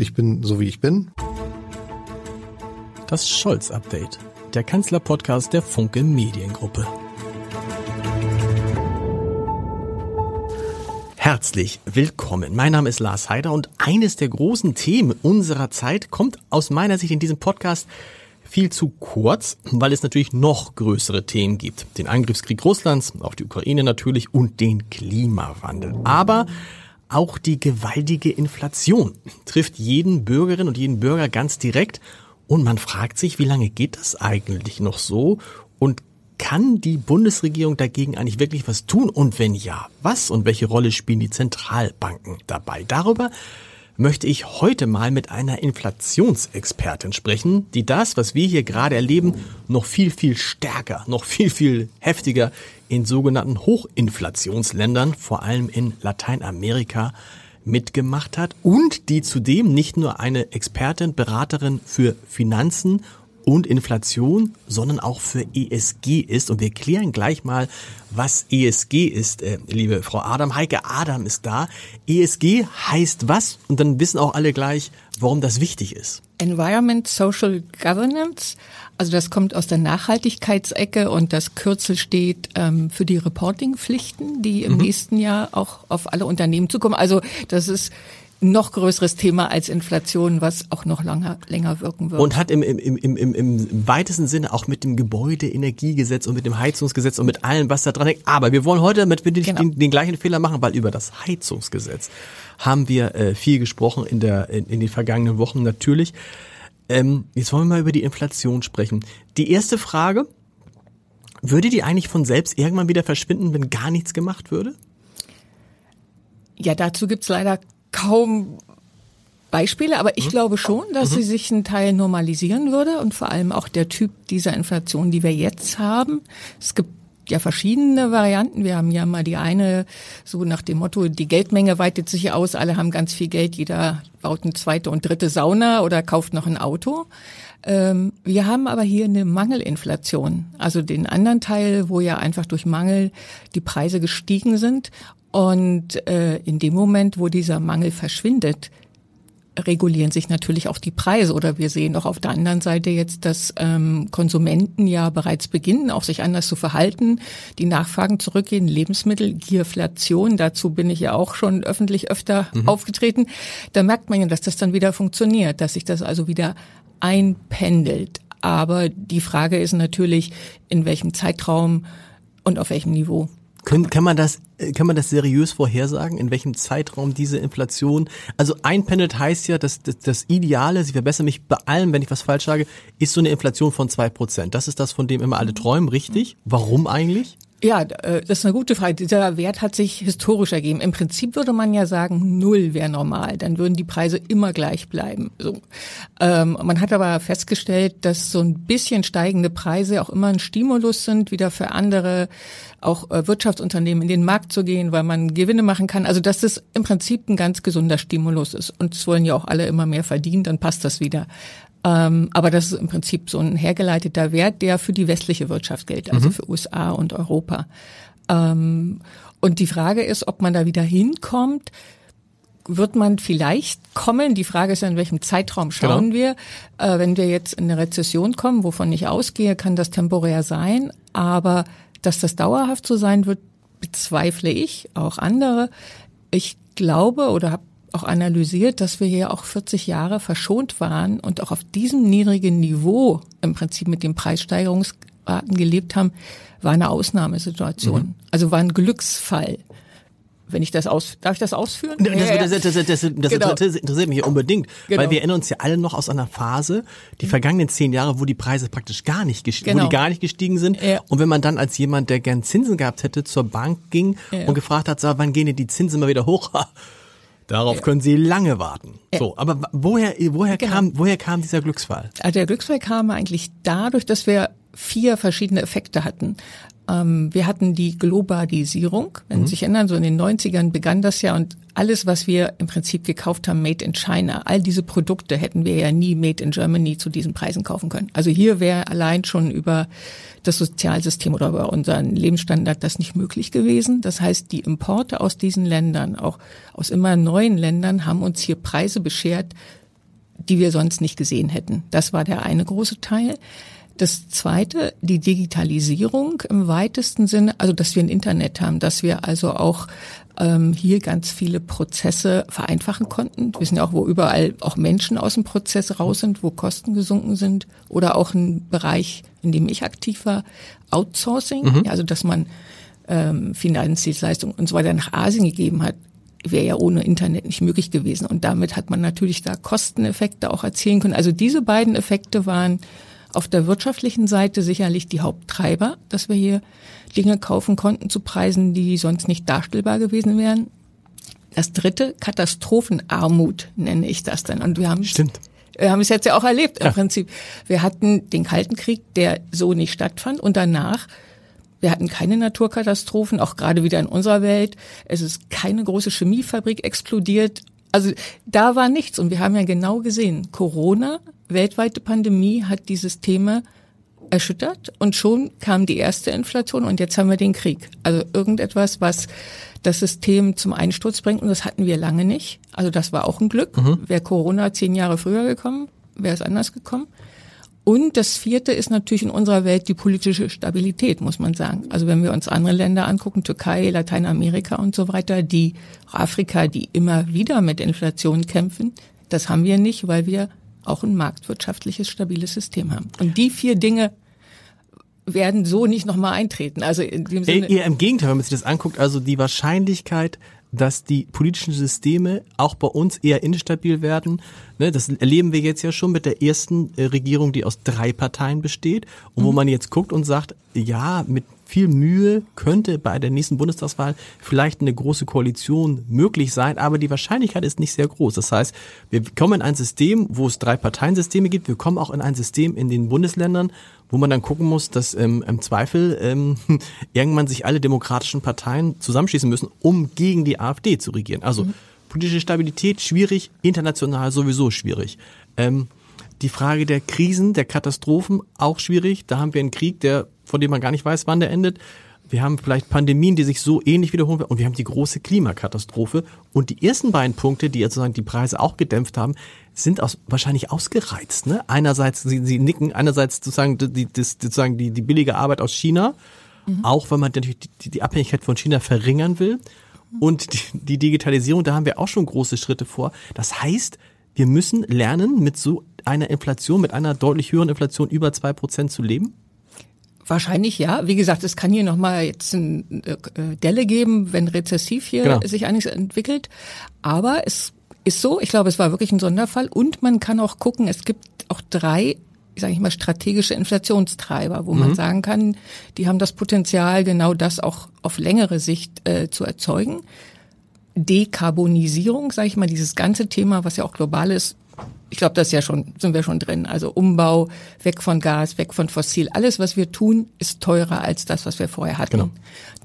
Ich bin so wie ich bin. Das Scholz-Update, der Kanzler-Podcast der Funke Mediengruppe. Herzlich willkommen. Mein Name ist Lars Heider und eines der großen Themen unserer Zeit kommt aus meiner Sicht in diesem Podcast viel zu kurz, weil es natürlich noch größere Themen gibt. Den Angriffskrieg Russlands auf die Ukraine natürlich und den Klimawandel. Aber auch die gewaltige Inflation trifft jeden Bürgerin und jeden Bürger ganz direkt und man fragt sich, wie lange geht das eigentlich noch so und kann die Bundesregierung dagegen eigentlich wirklich was tun? Und wenn ja, was und welche Rolle spielen die Zentralbanken dabei? Darüber möchte ich heute mal mit einer Inflationsexpertin sprechen, die das, was wir hier gerade erleben, noch viel, viel stärker, noch viel, viel heftiger in sogenannten Hochinflationsländern, vor allem in Lateinamerika, mitgemacht hat und die zudem nicht nur eine Expertin, Beraterin für Finanzen und Inflation, sondern auch für ESG ist. Und wir klären gleich mal, was ESG ist, äh, liebe Frau Adam. Heike Adam ist da. ESG heißt was? Und dann wissen auch alle gleich, warum das wichtig ist. Environment Social Governance. Also das kommt aus der Nachhaltigkeitsecke und das Kürzel steht ähm, für die Reportingpflichten, die im mhm. nächsten Jahr auch auf alle Unternehmen zukommen. Also das ist noch größeres Thema als Inflation, was auch noch länger, länger wirken wird. Und hat im, im, im, im, im weitesten Sinne auch mit dem Gebäudeenergiegesetz und mit dem Heizungsgesetz und mit allem, was da dran hängt. Aber wir wollen heute damit wir genau. den, den, gleichen Fehler machen, weil über das Heizungsgesetz haben wir äh, viel gesprochen in, der, in, in den vergangenen Wochen natürlich. Ähm, jetzt wollen wir mal über die Inflation sprechen. Die erste Frage, würde die eigentlich von selbst irgendwann wieder verschwinden, wenn gar nichts gemacht würde? Ja, dazu gibt's leider kaum Beispiele, aber ich mhm. glaube schon, dass mhm. sie sich ein Teil normalisieren würde und vor allem auch der Typ dieser Inflation, die wir jetzt haben. Es gibt ja verschiedene Varianten. Wir haben ja mal die eine, so nach dem Motto, die Geldmenge weitet sich aus, alle haben ganz viel Geld, jeder baut eine zweite und dritte Sauna oder kauft noch ein Auto. Ähm, wir haben aber hier eine Mangelinflation, also den anderen Teil, wo ja einfach durch Mangel die Preise gestiegen sind und äh, in dem Moment, wo dieser Mangel verschwindet, regulieren sich natürlich auch die Preise. Oder wir sehen auch auf der anderen Seite jetzt, dass ähm, Konsumenten ja bereits beginnen, auch sich anders zu verhalten, die Nachfragen zurückgehen, Lebensmittel, Gierflation, dazu bin ich ja auch schon öffentlich öfter mhm. aufgetreten. Da merkt man ja, dass das dann wieder funktioniert, dass sich das also wieder einpendelt. Aber die Frage ist natürlich, in welchem Zeitraum und auf welchem Niveau. Können, kann man das, kann man das seriös vorhersagen, in welchem Zeitraum diese Inflation, also einpendelt heißt ja, dass das, das Ideale, sie verbessern mich bei allem, wenn ich was falsch sage, ist so eine Inflation von zwei Prozent. Das ist das, von dem immer alle träumen, richtig? Warum eigentlich? Ja, äh, das ist eine gute Frage. Dieser Wert hat sich historisch ergeben. Im Prinzip würde man ja sagen, null wäre normal. Dann würden die Preise immer gleich bleiben. So. Ähm, man hat aber festgestellt, dass so ein bisschen steigende Preise auch immer ein Stimulus sind, wieder für andere, auch äh, Wirtschaftsunternehmen in den Markt zu gehen, weil man Gewinne machen kann. Also dass das im Prinzip ein ganz gesunder Stimulus ist. Und es wollen ja auch alle immer mehr verdienen, dann passt das wieder. Ähm, aber das ist im Prinzip so ein hergeleiteter Wert, der für die westliche Wirtschaft gilt, also mhm. für USA und Europa. Ähm, und die Frage ist, ob man da wieder hinkommt. Wird man vielleicht kommen? Die Frage ist, in welchem Zeitraum schauen genau. wir? Äh, wenn wir jetzt in eine Rezession kommen, wovon ich ausgehe, kann das temporär sein. Aber dass das dauerhaft so sein wird, bezweifle ich, auch andere. Ich glaube oder habe auch analysiert, dass wir hier auch 40 Jahre verschont waren und auch auf diesem niedrigen Niveau im Prinzip mit den Preissteigerungsraten gelebt haben, war eine Ausnahmesituation. Mhm. Also war ein Glücksfall. Wenn ich das aus, darf ich das ausführen? Das, das, das, das, genau. interessiert mich unbedingt, genau. weil wir erinnern uns ja alle noch aus einer Phase, die mhm. vergangenen zehn Jahre, wo die Preise praktisch gar nicht gestiegen, genau. wo die genau. gar nicht gestiegen sind. Ja. Und wenn man dann als jemand, der gern Zinsen gehabt hätte, zur Bank ging ja. und gefragt hat, so, wann gehen denn die Zinsen mal wieder hoch? Darauf können Sie lange warten. So, aber woher, woher genau. kam, woher kam dieser Glücksfall? Also der Glücksfall kam eigentlich dadurch, dass wir vier verschiedene Effekte hatten. Ähm, wir hatten die Globalisierung, wenn mhm. Sie sich erinnern, so in den 90ern begann das ja und alles, was wir im Prinzip gekauft haben, made in China, all diese Produkte hätten wir ja nie made in Germany zu diesen Preisen kaufen können. Also hier wäre allein schon über das Sozialsystem oder über unseren Lebensstandard das nicht möglich gewesen. Das heißt, die Importe aus diesen Ländern, auch aus immer neuen Ländern, haben uns hier Preise beschert, die wir sonst nicht gesehen hätten. Das war der eine große Teil. Das zweite, die Digitalisierung im weitesten Sinne, also dass wir ein Internet haben, dass wir also auch ähm, hier ganz viele Prozesse vereinfachen konnten. Wir wissen ja auch, wo überall auch Menschen aus dem Prozess raus sind, wo Kosten gesunken sind oder auch ein Bereich, in dem ich aktiv war, Outsourcing, mhm. also dass man ähm, Finanzdienstleistungen und so weiter nach Asien gegeben hat wäre ja ohne Internet nicht möglich gewesen. Und damit hat man natürlich da Kosteneffekte auch erzielen können. Also diese beiden Effekte waren auf der wirtschaftlichen Seite sicherlich die Haupttreiber, dass wir hier Dinge kaufen konnten zu Preisen, die sonst nicht darstellbar gewesen wären. Das dritte, Katastrophenarmut nenne ich das dann. Und wir haben Stimmt. Wir haben es jetzt ja auch erlebt im ja. Prinzip. Wir hatten den Kalten Krieg, der so nicht stattfand und danach wir hatten keine Naturkatastrophen, auch gerade wieder in unserer Welt. Es ist keine große Chemiefabrik explodiert. Also da war nichts. Und wir haben ja genau gesehen, Corona, weltweite Pandemie hat dieses Thema erschüttert und schon kam die erste Inflation und jetzt haben wir den Krieg. Also irgendetwas, was das System zum Einsturz bringt und das hatten wir lange nicht. Also das war auch ein Glück. Mhm. Wäre Corona zehn Jahre früher gekommen, wäre es anders gekommen. Und das vierte ist natürlich in unserer Welt die politische Stabilität, muss man sagen. Also wenn wir uns andere Länder angucken, Türkei, Lateinamerika und so weiter, die Afrika, die immer wieder mit Inflation kämpfen, das haben wir nicht, weil wir auch ein marktwirtschaftliches, stabiles System haben. Und die vier Dinge werden so nicht nochmal eintreten. Also in dem Sinne. Eher im Gegenteil, wenn man sich das anguckt, also die Wahrscheinlichkeit, dass die politischen Systeme auch bei uns eher instabil werden. Ne, das erleben wir jetzt ja schon mit der ersten äh, Regierung, die aus drei Parteien besteht und mhm. wo man jetzt guckt und sagt, ja, mit viel Mühe könnte bei der nächsten Bundestagswahl vielleicht eine große Koalition möglich sein, aber die Wahrscheinlichkeit ist nicht sehr groß. Das heißt, wir kommen in ein System, wo es drei Parteiensysteme gibt. Wir kommen auch in ein System in den Bundesländern, wo man dann gucken muss, dass ähm, im Zweifel ähm, irgendwann sich alle demokratischen Parteien zusammenschließen müssen, um gegen die AfD zu regieren. Also mhm. politische Stabilität schwierig, international sowieso schwierig. Ähm, die Frage der Krisen, der Katastrophen auch schwierig. Da haben wir einen Krieg, der von dem man gar nicht weiß, wann der endet. Wir haben vielleicht Pandemien, die sich so ähnlich wiederholen. Und wir haben die große Klimakatastrophe. Und die ersten beiden Punkte, die jetzt sozusagen die Preise auch gedämpft haben, sind aus, wahrscheinlich ausgereizt. Ne? Einerseits, sie, sie nicken, einerseits sozusagen die, die, sozusagen die, die billige Arbeit aus China, mhm. auch wenn man natürlich die, die Abhängigkeit von China verringern will. Und die, die Digitalisierung, da haben wir auch schon große Schritte vor. Das heißt, wir müssen lernen, mit so einer Inflation, mit einer deutlich höheren Inflation über zwei Prozent zu leben. Wahrscheinlich ja. Wie gesagt, es kann hier nochmal jetzt eine äh, Delle geben, wenn rezessiv hier genau. sich einiges entwickelt. Aber es ist so, ich glaube, es war wirklich ein Sonderfall. Und man kann auch gucken, es gibt auch drei, sage ich mal, strategische Inflationstreiber, wo mhm. man sagen kann, die haben das Potenzial, genau das auch auf längere Sicht äh, zu erzeugen. Dekarbonisierung, sage ich mal, dieses ganze Thema, was ja auch global ist, ich glaube, das ist ja schon, sind wir schon drin. Also Umbau, weg von Gas, weg von Fossil. Alles, was wir tun, ist teurer als das, was wir vorher hatten. Genau.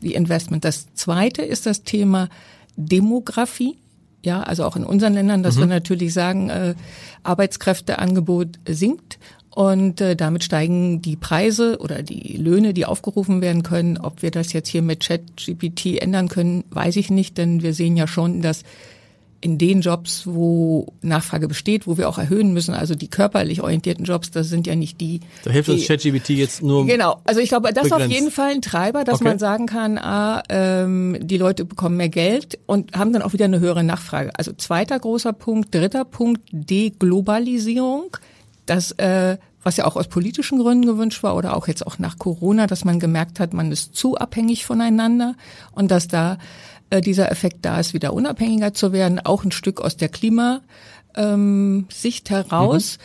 Die Investment. Das zweite ist das Thema Demografie. Ja, also auch in unseren Ländern, dass mhm. wir natürlich sagen, äh, Arbeitskräfteangebot sinkt und äh, damit steigen die Preise oder die Löhne, die aufgerufen werden können. Ob wir das jetzt hier mit ChatGPT ändern können, weiß ich nicht, denn wir sehen ja schon, dass in den Jobs, wo Nachfrage besteht, wo wir auch erhöhen müssen, also die körperlich orientierten Jobs, das sind ja nicht die. Da hilft die, uns ChatGPT jetzt nur. Genau, also ich glaube, das ist auf jeden Fall ein Treiber, dass okay. man sagen kann, ah, ähm, die Leute bekommen mehr Geld und haben dann auch wieder eine höhere Nachfrage. Also zweiter großer Punkt, dritter Punkt, Deglobalisierung. Das äh, was ja auch aus politischen Gründen gewünscht war oder auch jetzt auch nach Corona, dass man gemerkt hat, man ist zu abhängig voneinander und dass da dieser Effekt da ist, wieder unabhängiger zu werden, auch ein Stück aus der Klimasicht heraus.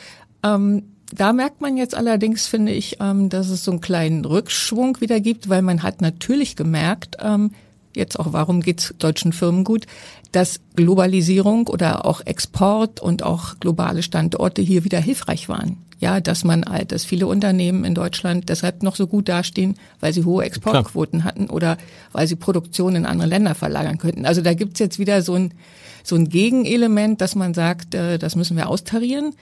Mhm. Ähm, da merkt man jetzt allerdings, finde ich, ähm, dass es so einen kleinen Rückschwung wieder gibt, weil man hat natürlich gemerkt, ähm, jetzt auch, warum geht's deutschen Firmen gut, dass Globalisierung oder auch Export und auch globale Standorte hier wieder hilfreich waren ja, dass man dass viele Unternehmen in Deutschland deshalb noch so gut dastehen, weil sie hohe Exportquoten hatten oder weil sie Produktion in andere Länder verlagern könnten. Also da gibt's jetzt wieder so ein, so ein Gegenelement, dass man sagt, äh, das müssen wir austarieren.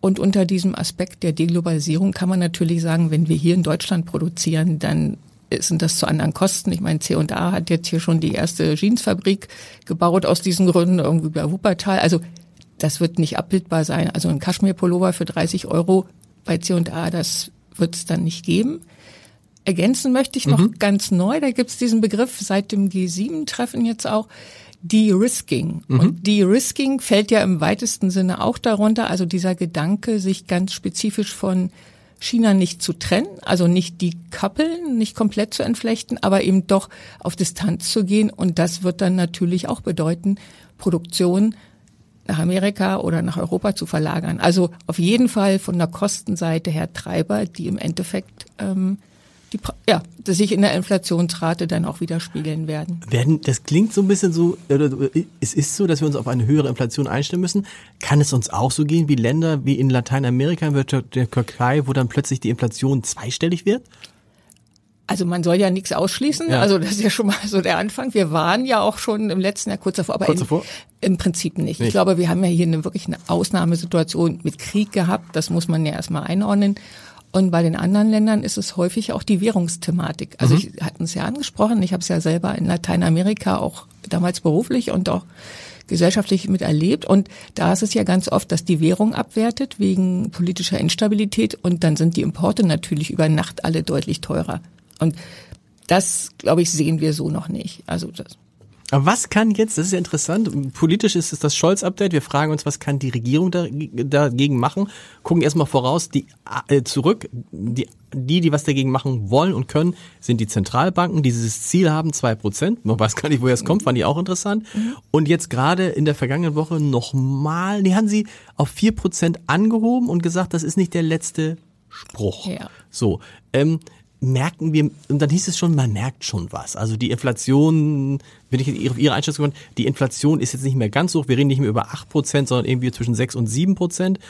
Und unter diesem Aspekt der Deglobalisierung kann man natürlich sagen, wenn wir hier in Deutschland produzieren, dann sind das zu anderen Kosten. Ich meine, C&A hat jetzt hier schon die erste Jeansfabrik gebaut aus diesen Gründen, irgendwie bei Wuppertal. Also das wird nicht abbildbar sein. Also ein Kaschmir-Pullover für 30 Euro bei C&A, das wird es dann nicht geben. Ergänzen möchte ich noch mhm. ganz neu, da gibt es diesen Begriff seit dem G7-Treffen jetzt auch, De-Risking. Mhm. Und De-Risking fällt ja im weitesten Sinne auch darunter, also dieser Gedanke, sich ganz spezifisch von China nicht zu trennen, also nicht die Kappeln, nicht komplett zu entflechten, aber eben doch auf Distanz zu gehen. Und das wird dann natürlich auch bedeuten, Produktion nach Amerika oder nach Europa zu verlagern. Also auf jeden Fall von der Kostenseite her Treiber, die im Endeffekt ähm, die, ja, dass sich in der Inflationsrate dann auch widerspiegeln werden. Werden, das klingt so ein bisschen so, es ist so, dass wir uns auf eine höhere Inflation einstellen müssen. Kann es uns auch so gehen wie Länder wie in Lateinamerika, wie der Türkei, wo dann plötzlich die Inflation zweistellig wird? Also man soll ja nichts ausschließen. Ja. Also das ist ja schon mal so der Anfang. Wir waren ja auch schon im letzten Jahr kurz davor, aber kurz davor? Im, im Prinzip nicht. nicht. Ich glaube, wir haben ja hier eine wirklich eine Ausnahmesituation mit Krieg gehabt. Das muss man ja erstmal einordnen. Und bei den anderen Ländern ist es häufig auch die Währungsthematik. Also mhm. ich hatten es ja angesprochen, ich habe es ja selber in Lateinamerika auch damals beruflich und auch gesellschaftlich miterlebt. Und da ist es ja ganz oft, dass die Währung abwertet wegen politischer Instabilität und dann sind die Importe natürlich über Nacht alle deutlich teurer. Und das, glaube ich, sehen wir so noch nicht. Also das aber was kann jetzt, das ist ja interessant, politisch ist es das Scholz-Update, wir fragen uns, was kann die Regierung da, dagegen machen, gucken erstmal voraus, die äh, zurück, die, die, die was dagegen machen wollen und können, sind die Zentralbanken, die dieses Ziel haben, zwei Prozent. Man weiß gar nicht, woher es kommt, fand ich auch interessant. Mhm. Und jetzt gerade in der vergangenen Woche nochmal, die haben sie auf vier Prozent angehoben und gesagt, das ist nicht der letzte Spruch. Ja. So, ähm, merken wir, und dann hieß es schon, man merkt schon was. Also die Inflation, wenn ich auf Ihre Einschätzung komme, die Inflation ist jetzt nicht mehr ganz hoch. Wir reden nicht mehr über acht Prozent, sondern irgendwie zwischen sechs und sieben Prozent.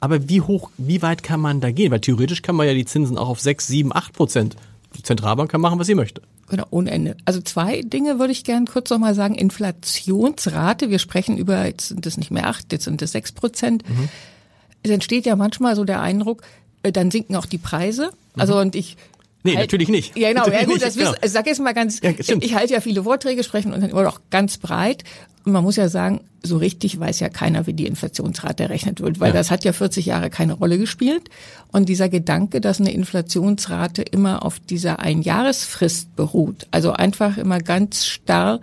Aber wie hoch, wie weit kann man da gehen? Weil theoretisch kann man ja die Zinsen auch auf sechs, sieben, acht Prozent. Die Zentralbank kann machen, was sie möchte. Genau, ohne Ende. Also zwei Dinge würde ich gerne kurz noch mal sagen. Inflationsrate, wir sprechen über, jetzt sind es nicht mehr acht, jetzt sind es sechs Prozent. Mhm. Es entsteht ja manchmal so der Eindruck, äh, dann sinken auch die Preise. Also mhm. und ich Nee, halt, natürlich nicht. Ja, genau. Natürlich ja, gut, das genau. Wiss, sag jetzt mal ganz, ja, ich halte ja viele Vorträge, sprechen und dann immer auch ganz breit. Und man muss ja sagen, so richtig weiß ja keiner, wie die Inflationsrate errechnet wird, weil ja. das hat ja 40 Jahre keine Rolle gespielt. Und dieser Gedanke, dass eine Inflationsrate immer auf dieser Einjahresfrist beruht, also einfach immer ganz starr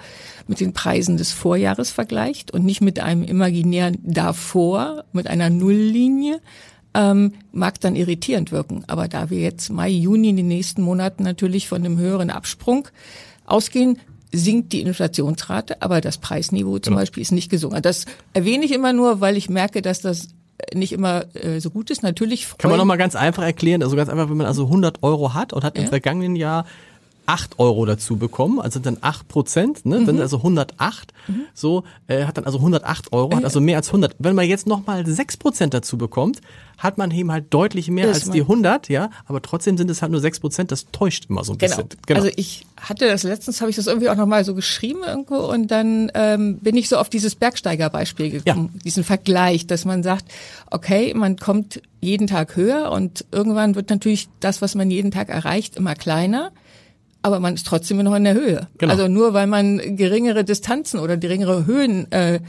mit den Preisen des Vorjahres vergleicht und nicht mit einem imaginären davor, mit einer Nulllinie, ähm, mag dann irritierend wirken. Aber da wir jetzt Mai, Juni in den nächsten Monaten natürlich von einem höheren Absprung ausgehen, sinkt die Inflationsrate, aber das Preisniveau zum genau. Beispiel ist nicht gesunken. Das erwähne ich immer nur, weil ich merke, dass das nicht immer äh, so gut ist. Natürlich kann man noch mal ganz einfach erklären. Also ganz einfach, wenn man also 100 Euro hat und hat ja. im vergangenen Jahr 8 Euro dazu bekommen, also dann 8 Prozent, ne? Mhm. dann also 108, mhm. so, äh, hat dann also 108 Euro, hat also mehr als 100. Wenn man jetzt nochmal 6 Prozent dazu bekommt, hat man eben halt deutlich mehr das als die 100, ja, aber trotzdem sind es halt nur 6 Prozent, das täuscht immer so ein genau. bisschen. Genau. Also ich hatte das letztens, habe ich das irgendwie auch nochmal so geschrieben irgendwo und dann ähm, bin ich so auf dieses Bergsteigerbeispiel gekommen, ja. diesen Vergleich, dass man sagt, okay, man kommt jeden Tag höher und irgendwann wird natürlich das, was man jeden Tag erreicht, immer kleiner aber man ist trotzdem noch in der Höhe. Genau. Also nur weil man geringere Distanzen oder geringere Höhen äh,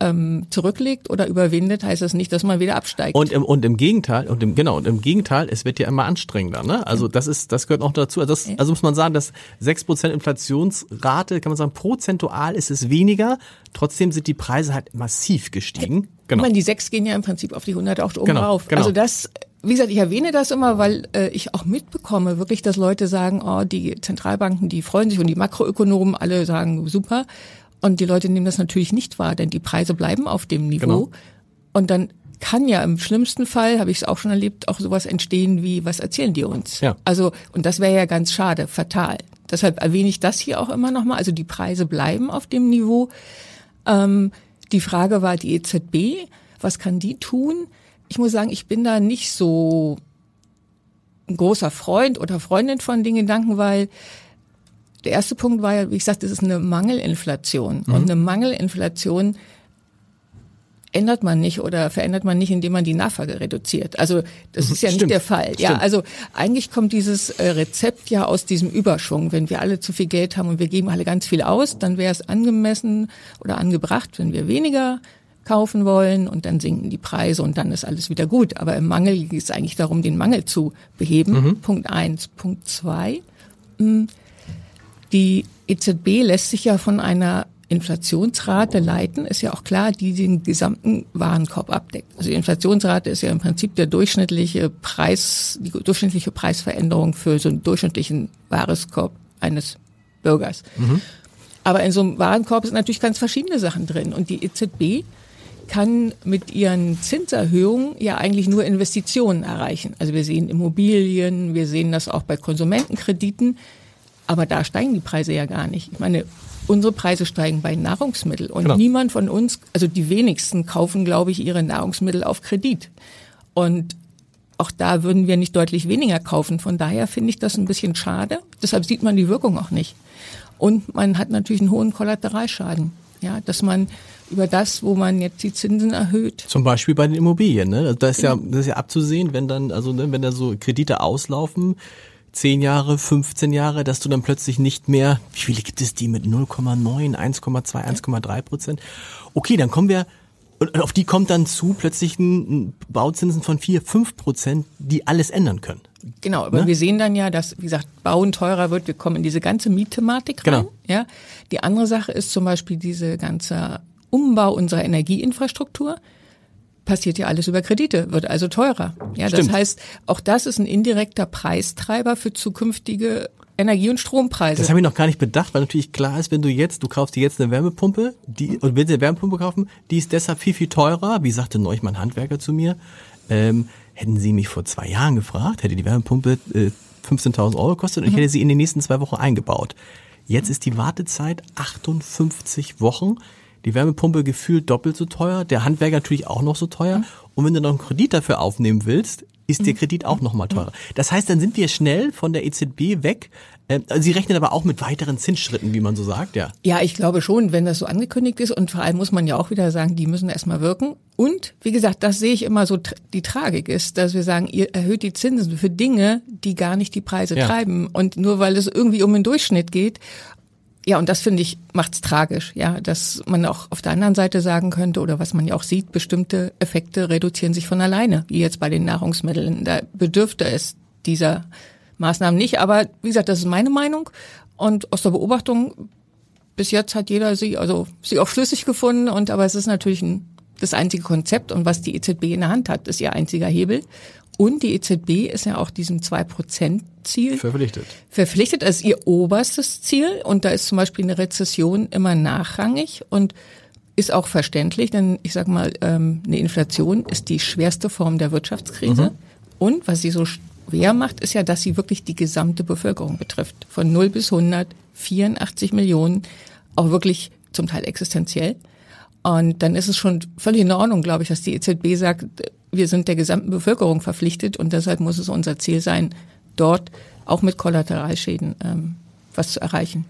ähm, zurücklegt oder überwindet, heißt das nicht, dass man wieder absteigt. Und im, und im Gegenteil, und im, genau, und im Gegenteil, es wird ja immer anstrengender. Ne? Also das ist, das gehört auch dazu. Also, das, also muss man sagen, dass sechs Prozent Inflationsrate, kann man sagen, prozentual ist es weniger. Trotzdem sind die Preise halt massiv gestiegen. Genau. Ich meine, die sechs gehen ja im Prinzip auf die 100 auch oben genau, rauf. Genau. Also das wie gesagt, ich erwähne das immer, weil äh, ich auch mitbekomme, wirklich, dass Leute sagen, oh, die Zentralbanken, die freuen sich und die Makroökonomen alle sagen, super. Und die Leute nehmen das natürlich nicht wahr, denn die Preise bleiben auf dem Niveau. Genau. Und dann kann ja im schlimmsten Fall, habe ich es auch schon erlebt, auch sowas entstehen wie, was erzählen die uns? Ja. Also, und das wäre ja ganz schade, fatal. Deshalb erwähne ich das hier auch immer nochmal. Also die Preise bleiben auf dem Niveau. Ähm, die Frage war die EZB, was kann die tun? ich muss sagen, ich bin da nicht so ein großer Freund oder Freundin von den Gedanken, weil der erste Punkt war ja, wie ich sagte, das ist eine Mangelinflation. Mhm. Und eine Mangelinflation ändert man nicht oder verändert man nicht, indem man die Nachfrage reduziert. Also das ist ja Stimmt. nicht der Fall. Stimmt. Ja, also eigentlich kommt dieses äh, Rezept ja aus diesem Überschwung. Wenn wir alle zu viel Geld haben und wir geben alle ganz viel aus, dann wäre es angemessen oder angebracht, wenn wir weniger kaufen wollen und dann sinken die Preise und dann ist alles wieder gut. Aber im Mangel geht es eigentlich darum, den Mangel zu beheben. Mhm. Punkt eins. Punkt zwei. Hm, die EZB lässt sich ja von einer Inflationsrate leiten, ist ja auch klar, die den gesamten Warenkorb abdeckt. Also die Inflationsrate ist ja im Prinzip der durchschnittliche Preis, die durchschnittliche Preisveränderung für so einen durchschnittlichen Warenkorb eines Bürgers. Mhm. Aber in so einem Warenkorb sind natürlich ganz verschiedene Sachen drin. Und die EZB kann mit ihren Zinserhöhungen ja eigentlich nur Investitionen erreichen. Also wir sehen Immobilien, wir sehen das auch bei Konsumentenkrediten, aber da steigen die Preise ja gar nicht. Ich meine, unsere Preise steigen bei Nahrungsmitteln und genau. niemand von uns, also die wenigsten kaufen, glaube ich, ihre Nahrungsmittel auf Kredit. Und auch da würden wir nicht deutlich weniger kaufen. Von daher finde ich das ein bisschen schade. Deshalb sieht man die Wirkung auch nicht. Und man hat natürlich einen hohen Kollateralschaden. Ja, dass man über das, wo man jetzt die Zinsen erhöht. Zum Beispiel bei den Immobilien, ne? Also da ist ja, das ist ja abzusehen, wenn dann, also ne, wenn da so Kredite auslaufen, zehn Jahre, 15 Jahre, dass du dann plötzlich nicht mehr, wie viele gibt es die mit 0,9, 1,2, 1,3 Prozent? Okay, dann kommen wir und auf die kommt dann zu plötzlich ein Bauzinsen von 4, 5 Prozent, die alles ändern können. Genau, aber ne? wir sehen dann ja, dass, wie gesagt, Bauen teurer wird. Wir kommen in diese ganze Mietthematik rein. Genau. Ja. Die andere Sache ist zum Beispiel diese ganze Umbau unserer Energieinfrastruktur. Passiert ja alles über Kredite, wird also teurer. Ja, Stimmt. das heißt, auch das ist ein indirekter Preistreiber für zukünftige Energie- und Strompreise. Das habe ich noch gar nicht bedacht, weil natürlich klar ist, wenn du jetzt, du kaufst dir jetzt eine Wärmepumpe, die, und willst eine Wärmepumpe kaufen, die ist deshalb viel, viel teurer. Wie sagte neulich mein Handwerker zu mir, ähm, hätten Sie mich vor zwei Jahren gefragt, hätte die Wärmepumpe äh, 15.000 Euro gekostet und ich mhm. hätte sie in den nächsten zwei Wochen eingebaut. Jetzt ist die Wartezeit 58 Wochen. Die Wärmepumpe gefühlt doppelt so teuer, der Handwerker natürlich auch noch so teuer. Mhm. Und wenn du noch einen Kredit dafür aufnehmen willst, ist der mhm. Kredit auch nochmal teurer. Das heißt, dann sind wir schnell von der EZB weg. Ähm, Sie rechnen aber auch mit weiteren Zinsschritten, wie man so sagt, ja. Ja, ich glaube schon, wenn das so angekündigt ist. Und vor allem muss man ja auch wieder sagen, die müssen erstmal wirken. Und wie gesagt, das sehe ich immer so, die Tragik ist, dass wir sagen, ihr erhöht die Zinsen für Dinge, die gar nicht die Preise ja. treiben. Und nur weil es irgendwie um den Durchschnitt geht ja, und das finde ich macht's tragisch, ja, dass man auch auf der anderen Seite sagen könnte oder was man ja auch sieht, bestimmte Effekte reduzieren sich von alleine, wie jetzt bei den Nahrungsmitteln. Da bedürfte es dieser Maßnahmen nicht, aber wie gesagt, das ist meine Meinung und aus der Beobachtung bis jetzt hat jeder sie also sie auch schlüssig gefunden und aber es ist natürlich ein, das einzige Konzept und was die EZB in der Hand hat, ist ihr einziger Hebel und die EZB ist ja auch diesem 2-Prozent-Ziel verpflichtet. Verpflichtet als ihr oberstes Ziel. Und da ist zum Beispiel eine Rezession immer nachrangig und ist auch verständlich, denn ich sage mal, ähm, eine Inflation ist die schwerste Form der Wirtschaftskrise. Mhm. Und was sie so schwer macht, ist ja, dass sie wirklich die gesamte Bevölkerung betrifft. Von 0 bis 100, 84 Millionen, auch wirklich zum Teil existenziell. Und dann ist es schon völlig in Ordnung, glaube ich, dass die EZB sagt, wir sind der gesamten Bevölkerung verpflichtet und deshalb muss es unser Ziel sein, dort auch mit Kollateralschäden ähm, was zu erreichen.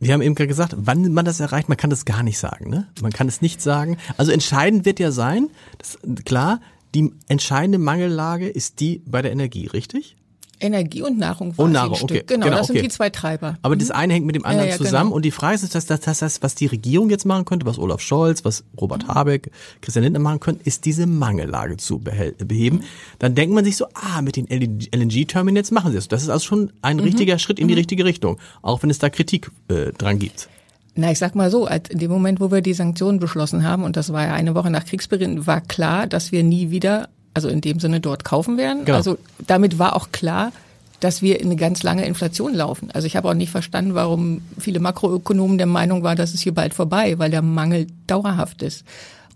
Wir haben eben gerade gesagt, wann man das erreicht, man kann das gar nicht sagen. Ne? Man kann es nicht sagen. Also entscheidend wird ja sein, das, klar, die entscheidende Mangellage ist die bei der Energie, richtig? Energie und Nahrung war und Nahrung, okay. Genau, genau, das okay. sind die zwei Treiber. Aber mhm. das eine hängt mit dem anderen ja, ja, zusammen genau. und die Frage ist, dass das, das heißt, was die Regierung jetzt machen könnte, was Olaf Scholz, was Robert mhm. Habeck, Christian Lindner machen können, ist diese Mangellage zu beheben. Mhm. Dann denkt man sich so, ah, mit den LNG-Terminals machen sie das. Das ist also schon ein mhm. richtiger Schritt in die mhm. richtige Richtung, auch wenn es da Kritik äh, dran gibt. Na, ich sag mal so, in dem Moment, wo wir die Sanktionen beschlossen haben, und das war ja eine Woche nach Kriegsbeginn, war klar, dass wir nie wieder, also in dem Sinne dort kaufen werden. Genau. Also damit war auch klar, dass wir in eine ganz lange Inflation laufen. Also ich habe auch nicht verstanden, warum viele Makroökonomen der Meinung waren, dass es hier bald vorbei, weil der Mangel dauerhaft ist.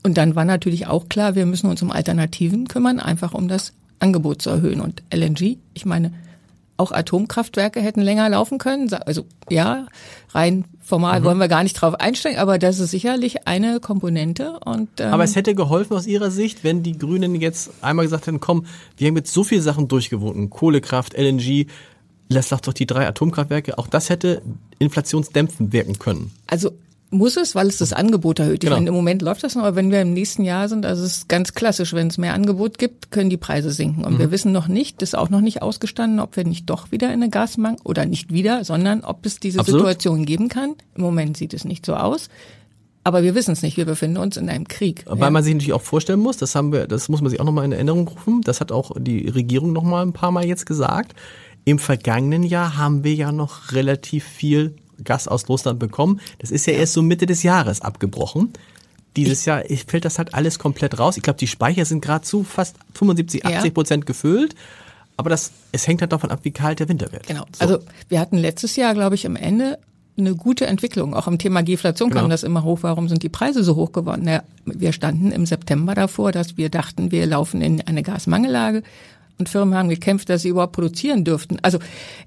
Und dann war natürlich auch klar, wir müssen uns um Alternativen kümmern, einfach um das Angebot zu erhöhen. Und LNG, ich meine, auch Atomkraftwerke hätten länger laufen können. Also ja, rein formal mhm. wollen wir gar nicht drauf einsteigen, aber das ist sicherlich eine Komponente. Und, ähm, aber es hätte geholfen aus Ihrer Sicht, wenn die Grünen jetzt einmal gesagt hätten, komm, wir haben jetzt so viele Sachen durchgewunken, Kohlekraft, LNG, lass doch die drei Atomkraftwerke, auch das hätte inflationsdämpfend wirken können. Also muss es, weil es das Angebot erhöht. Genau. Meine, Im Moment läuft das noch, aber wenn wir im nächsten Jahr sind, also es ist ganz klassisch, wenn es mehr Angebot gibt, können die Preise sinken. Und mhm. wir wissen noch nicht, das ist auch noch nicht ausgestanden, ob wir nicht doch wieder in eine Gasmangel oder nicht wieder, sondern ob es diese Absolut. Situation geben kann. Im Moment sieht es nicht so aus. Aber wir wissen es nicht, wir befinden uns in einem Krieg. Weil ja. man sich natürlich auch vorstellen muss, das haben wir, das muss man sich auch nochmal in Erinnerung rufen, das hat auch die Regierung nochmal ein paar Mal jetzt gesagt. Im vergangenen Jahr haben wir ja noch relativ viel Gas aus Russland bekommen. Das ist ja, ja. erst so Mitte des Jahres abgebrochen. Dieses ich, Jahr fällt das halt alles komplett raus. Ich glaube, die Speicher sind gerade zu fast 75, 80 Prozent gefüllt. Aber das, es hängt halt davon ab, wie kalt der Winter wird. Genau. So. Also wir hatten letztes Jahr, glaube ich, am Ende eine gute Entwicklung. Auch im Thema Geflation genau. kam das immer hoch. Warum sind die Preise so hoch geworden? Ja, wir standen im September davor, dass wir dachten, wir laufen in eine Gasmangellage und Firmen haben gekämpft, dass sie überhaupt produzieren dürften. Also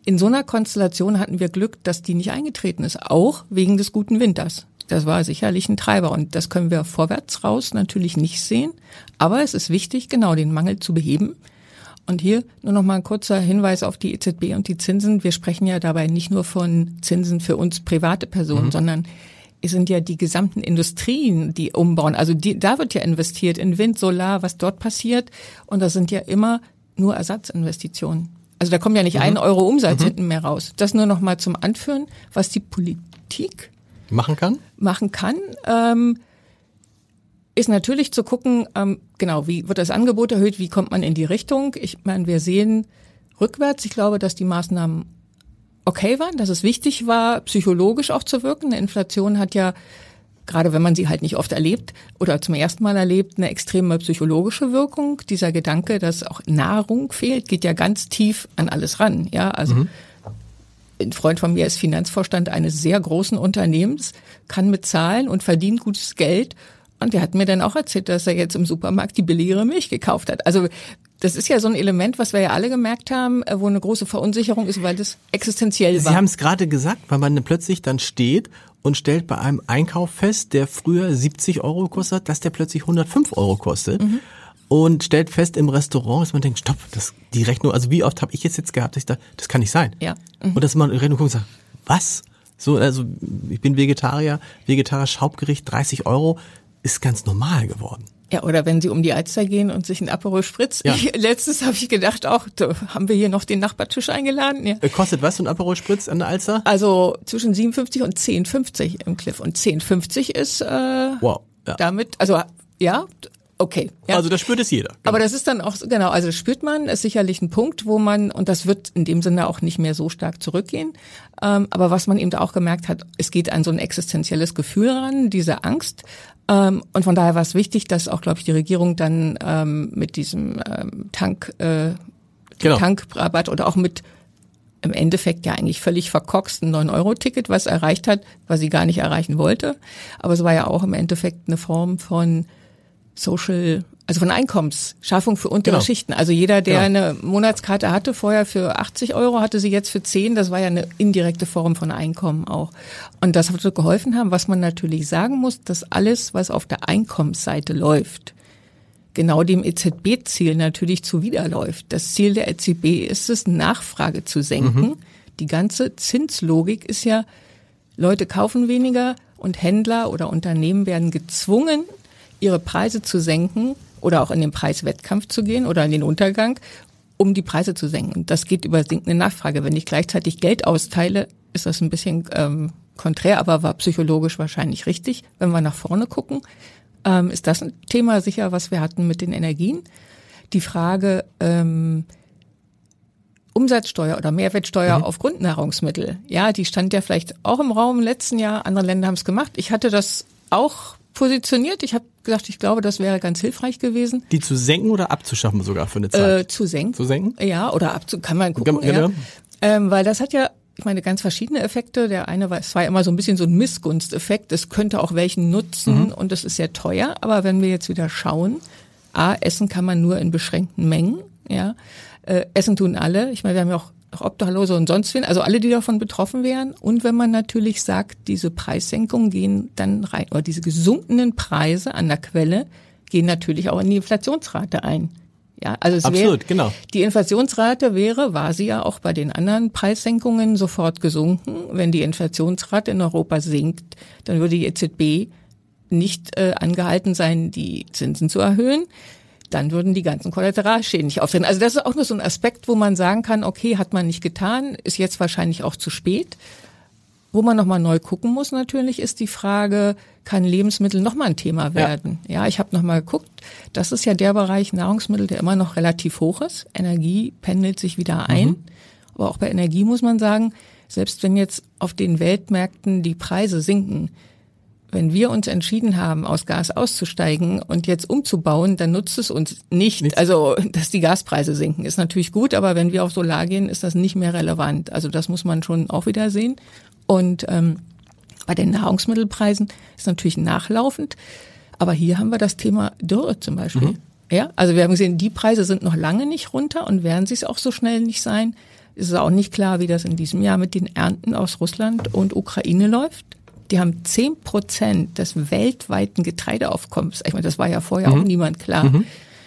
in so einer Konstellation hatten wir Glück, dass die nicht eingetreten ist, auch wegen des guten Winters. Das war sicherlich ein Treiber und das können wir vorwärts raus natürlich nicht sehen. Aber es ist wichtig, genau den Mangel zu beheben. Und hier nur noch mal ein kurzer Hinweis auf die EZB und die Zinsen. Wir sprechen ja dabei nicht nur von Zinsen für uns private Personen, mhm. sondern es sind ja die gesamten Industrien, die umbauen. Also die, da wird ja investiert in Wind, Solar, was dort passiert. Und das sind ja immer nur Ersatzinvestitionen. Also da kommt ja nicht mhm. ein Euro Umsatz mhm. hinten mehr raus. Das nur noch mal zum Anführen, was die Politik machen kann. Machen kann. Ähm, ist natürlich zu gucken, ähm, genau, wie wird das Angebot erhöht, wie kommt man in die Richtung. Ich meine, wir sehen rückwärts, ich glaube, dass die Maßnahmen okay waren, dass es wichtig war, psychologisch auch zu wirken. Eine Inflation hat ja, gerade wenn man sie halt nicht oft erlebt oder zum ersten Mal erlebt, eine extreme psychologische Wirkung. Dieser Gedanke, dass auch Nahrung fehlt, geht ja ganz tief an alles ran. Ja, also mhm. ein Freund von mir ist Finanzvorstand eines sehr großen Unternehmens, kann mit Zahlen und verdient gutes Geld und der hat mir dann auch erzählt, dass er jetzt im Supermarkt die billigere Milch gekauft hat. Also das ist ja so ein Element, was wir ja alle gemerkt haben, äh, wo eine große Verunsicherung ist, weil das existenziell war. Sie haben es gerade gesagt, weil man plötzlich dann steht und stellt bei einem Einkauf fest, der früher 70 Euro kostet, dass der plötzlich 105 Euro kostet. Mhm. Und stellt fest im Restaurant, dass man denkt, stopp, das, die Rechnung, also wie oft habe ich jetzt jetzt gehabt, dass ich da, das kann nicht sein. Ja. Mhm. Und dass man in Rechnung guckt und sagt, was? So, also ich bin Vegetarier, vegetarisch Hauptgericht 30 Euro, ist ganz normal geworden. Ja, oder wenn sie um die Alster gehen und sich ein Aperol spritzt. Ja. Ich, letztes habe ich gedacht, auch haben wir hier noch den Nachbartisch eingeladen. Ja. Äh, kostet was so ein Aperol Spritz an der Alster? Also zwischen 57 und 10,50 im Cliff. Und 10,50 ist äh, wow. Ja. damit, also ja, Okay. Ja. Also das spürt es jeder. Genau. Aber das ist dann auch, genau, also das spürt man, ist sicherlich ein Punkt, wo man, und das wird in dem Sinne auch nicht mehr so stark zurückgehen, ähm, aber was man eben auch gemerkt hat, es geht an so ein existenzielles Gefühl ran, diese Angst. Ähm, und von daher war es wichtig, dass auch, glaube ich, die Regierung dann ähm, mit diesem ähm, Tank, äh, genau. Tankrabatt oder auch mit im Endeffekt ja eigentlich völlig verkorksten 9-Euro-Ticket, was erreicht hat, was sie gar nicht erreichen wollte. Aber es war ja auch im Endeffekt eine Form von Social, also von Einkommensschaffung für untere genau. Schichten. Also jeder, der genau. eine Monatskarte hatte, vorher für 80 Euro, hatte sie jetzt für 10. Das war ja eine indirekte Form von Einkommen auch. Und das wird geholfen haben. Was man natürlich sagen muss, dass alles, was auf der Einkommensseite läuft, genau dem EZB-Ziel natürlich zuwiderläuft. Das Ziel der EZB ist es, Nachfrage zu senken. Mhm. Die ganze Zinslogik ist ja, Leute kaufen weniger und Händler oder Unternehmen werden gezwungen, ihre Preise zu senken oder auch in den Preiswettkampf zu gehen oder in den Untergang, um die Preise zu senken. Das geht über sinkende Nachfrage. Wenn ich gleichzeitig Geld austeile, ist das ein bisschen ähm, konträr, aber war psychologisch wahrscheinlich richtig. Wenn wir nach vorne gucken, ähm, ist das ein Thema sicher, was wir hatten mit den Energien. Die Frage ähm, Umsatzsteuer oder Mehrwertsteuer mhm. auf Grundnahrungsmittel. Ja, die stand ja vielleicht auch im Raum im letzten Jahr. Andere Länder haben es gemacht. Ich hatte das auch positioniert. Ich habe gesagt, ich glaube, das wäre ganz hilfreich gewesen. Die zu senken oder abzuschaffen sogar für eine Zeit? Äh, zu senken. Zu senken? Ja, oder abzu kann man gucken. Ja, ja. Ähm, weil das hat ja ich meine, ganz verschiedene Effekte. Der eine war, es war immer so ein bisschen so ein Missgunsteffekt. Es könnte auch welchen nutzen mhm. und es ist sehr teuer. Aber wenn wir jetzt wieder schauen, A, essen kann man nur in beschränkten Mengen, ja. Äh, essen tun alle. Ich meine, wir haben ja auch auch Obdachlose und sonst wen, also alle, die davon betroffen wären. Und wenn man natürlich sagt, diese Preissenkungen gehen dann rein, oder diese gesunkenen Preise an der Quelle gehen natürlich auch in die Inflationsrate ein. Ja, also es Absolut, wäre, genau. Die Inflationsrate wäre, war sie ja auch bei den anderen Preissenkungen sofort gesunken. Wenn die Inflationsrate in Europa sinkt, dann würde die EZB nicht äh, angehalten sein, die Zinsen zu erhöhen dann würden die ganzen Kollateralschäden nicht auftreten. Also das ist auch nur so ein Aspekt, wo man sagen kann, okay, hat man nicht getan, ist jetzt wahrscheinlich auch zu spät. Wo man nochmal neu gucken muss natürlich, ist die Frage, kann Lebensmittel nochmal ein Thema werden? Ja, ja ich habe nochmal geguckt, das ist ja der Bereich Nahrungsmittel, der immer noch relativ hoch ist. Energie pendelt sich wieder ein. Mhm. Aber auch bei Energie muss man sagen, selbst wenn jetzt auf den Weltmärkten die Preise sinken, wenn wir uns entschieden haben, aus Gas auszusteigen und jetzt umzubauen, dann nutzt es uns nicht. Nichts. Also, dass die Gaspreise sinken, ist natürlich gut, aber wenn wir auf Solar gehen, ist das nicht mehr relevant. Also das muss man schon auch wieder sehen. Und ähm, bei den Nahrungsmittelpreisen ist natürlich nachlaufend. Aber hier haben wir das Thema Dürre zum Beispiel. Mhm. Ja, also wir haben gesehen, die Preise sind noch lange nicht runter und werden sie es auch so schnell nicht sein. Es ist auch nicht klar, wie das in diesem Jahr mit den Ernten aus Russland und Ukraine läuft. Die haben zehn Prozent des weltweiten Getreideaufkommens. Ich meine, das war ja vorher mhm. auch niemand klar. Mhm.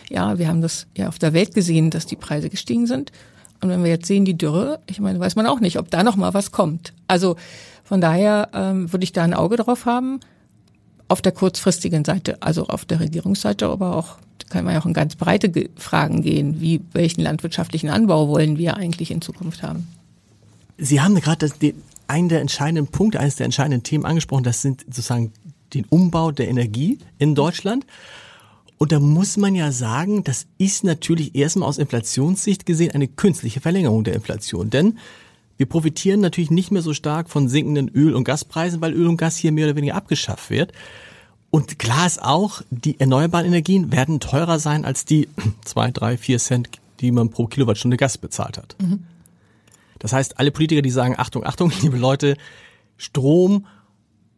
Ja, wir haben das ja auf der Welt gesehen, dass die Preise gestiegen sind. Und wenn wir jetzt sehen, die Dürre, ich meine, weiß man auch nicht, ob da noch mal was kommt. Also von daher ähm, würde ich da ein Auge drauf haben. Auf der kurzfristigen Seite, also auf der Regierungsseite, aber auch kann man ja auch in ganz breite Fragen gehen, wie welchen landwirtschaftlichen Anbau wollen wir eigentlich in Zukunft haben. Sie haben gerade einen der entscheidenden Punkte, eines der entscheidenden Themen angesprochen, das sind sozusagen den Umbau der Energie in Deutschland. Und da muss man ja sagen, das ist natürlich erstmal aus Inflationssicht gesehen eine künstliche Verlängerung der Inflation. Denn wir profitieren natürlich nicht mehr so stark von sinkenden Öl- und Gaspreisen, weil Öl und Gas hier mehr oder weniger abgeschafft wird. Und klar ist auch, die erneuerbaren Energien werden teurer sein als die zwei, drei, vier Cent, die man pro Kilowattstunde Gas bezahlt hat. Mhm. Das heißt, alle Politiker, die sagen, Achtung, Achtung, liebe Leute, Strom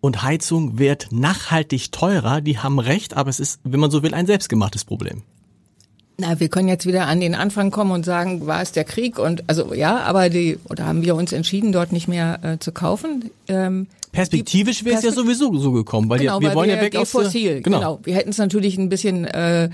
und Heizung wird nachhaltig teurer, die haben recht, aber es ist, wenn man so will, ein selbstgemachtes Problem. Na, wir können jetzt wieder an den Anfang kommen und sagen, war es der Krieg und also ja, aber die oder haben wir uns entschieden, dort nicht mehr äh, zu kaufen. Ähm, Perspektivisch wäre es ja sowieso so gekommen, weil, genau, die, wir weil wollen wir ja weg aus fossil. Genau. genau. Wir hätten es natürlich ein bisschen äh,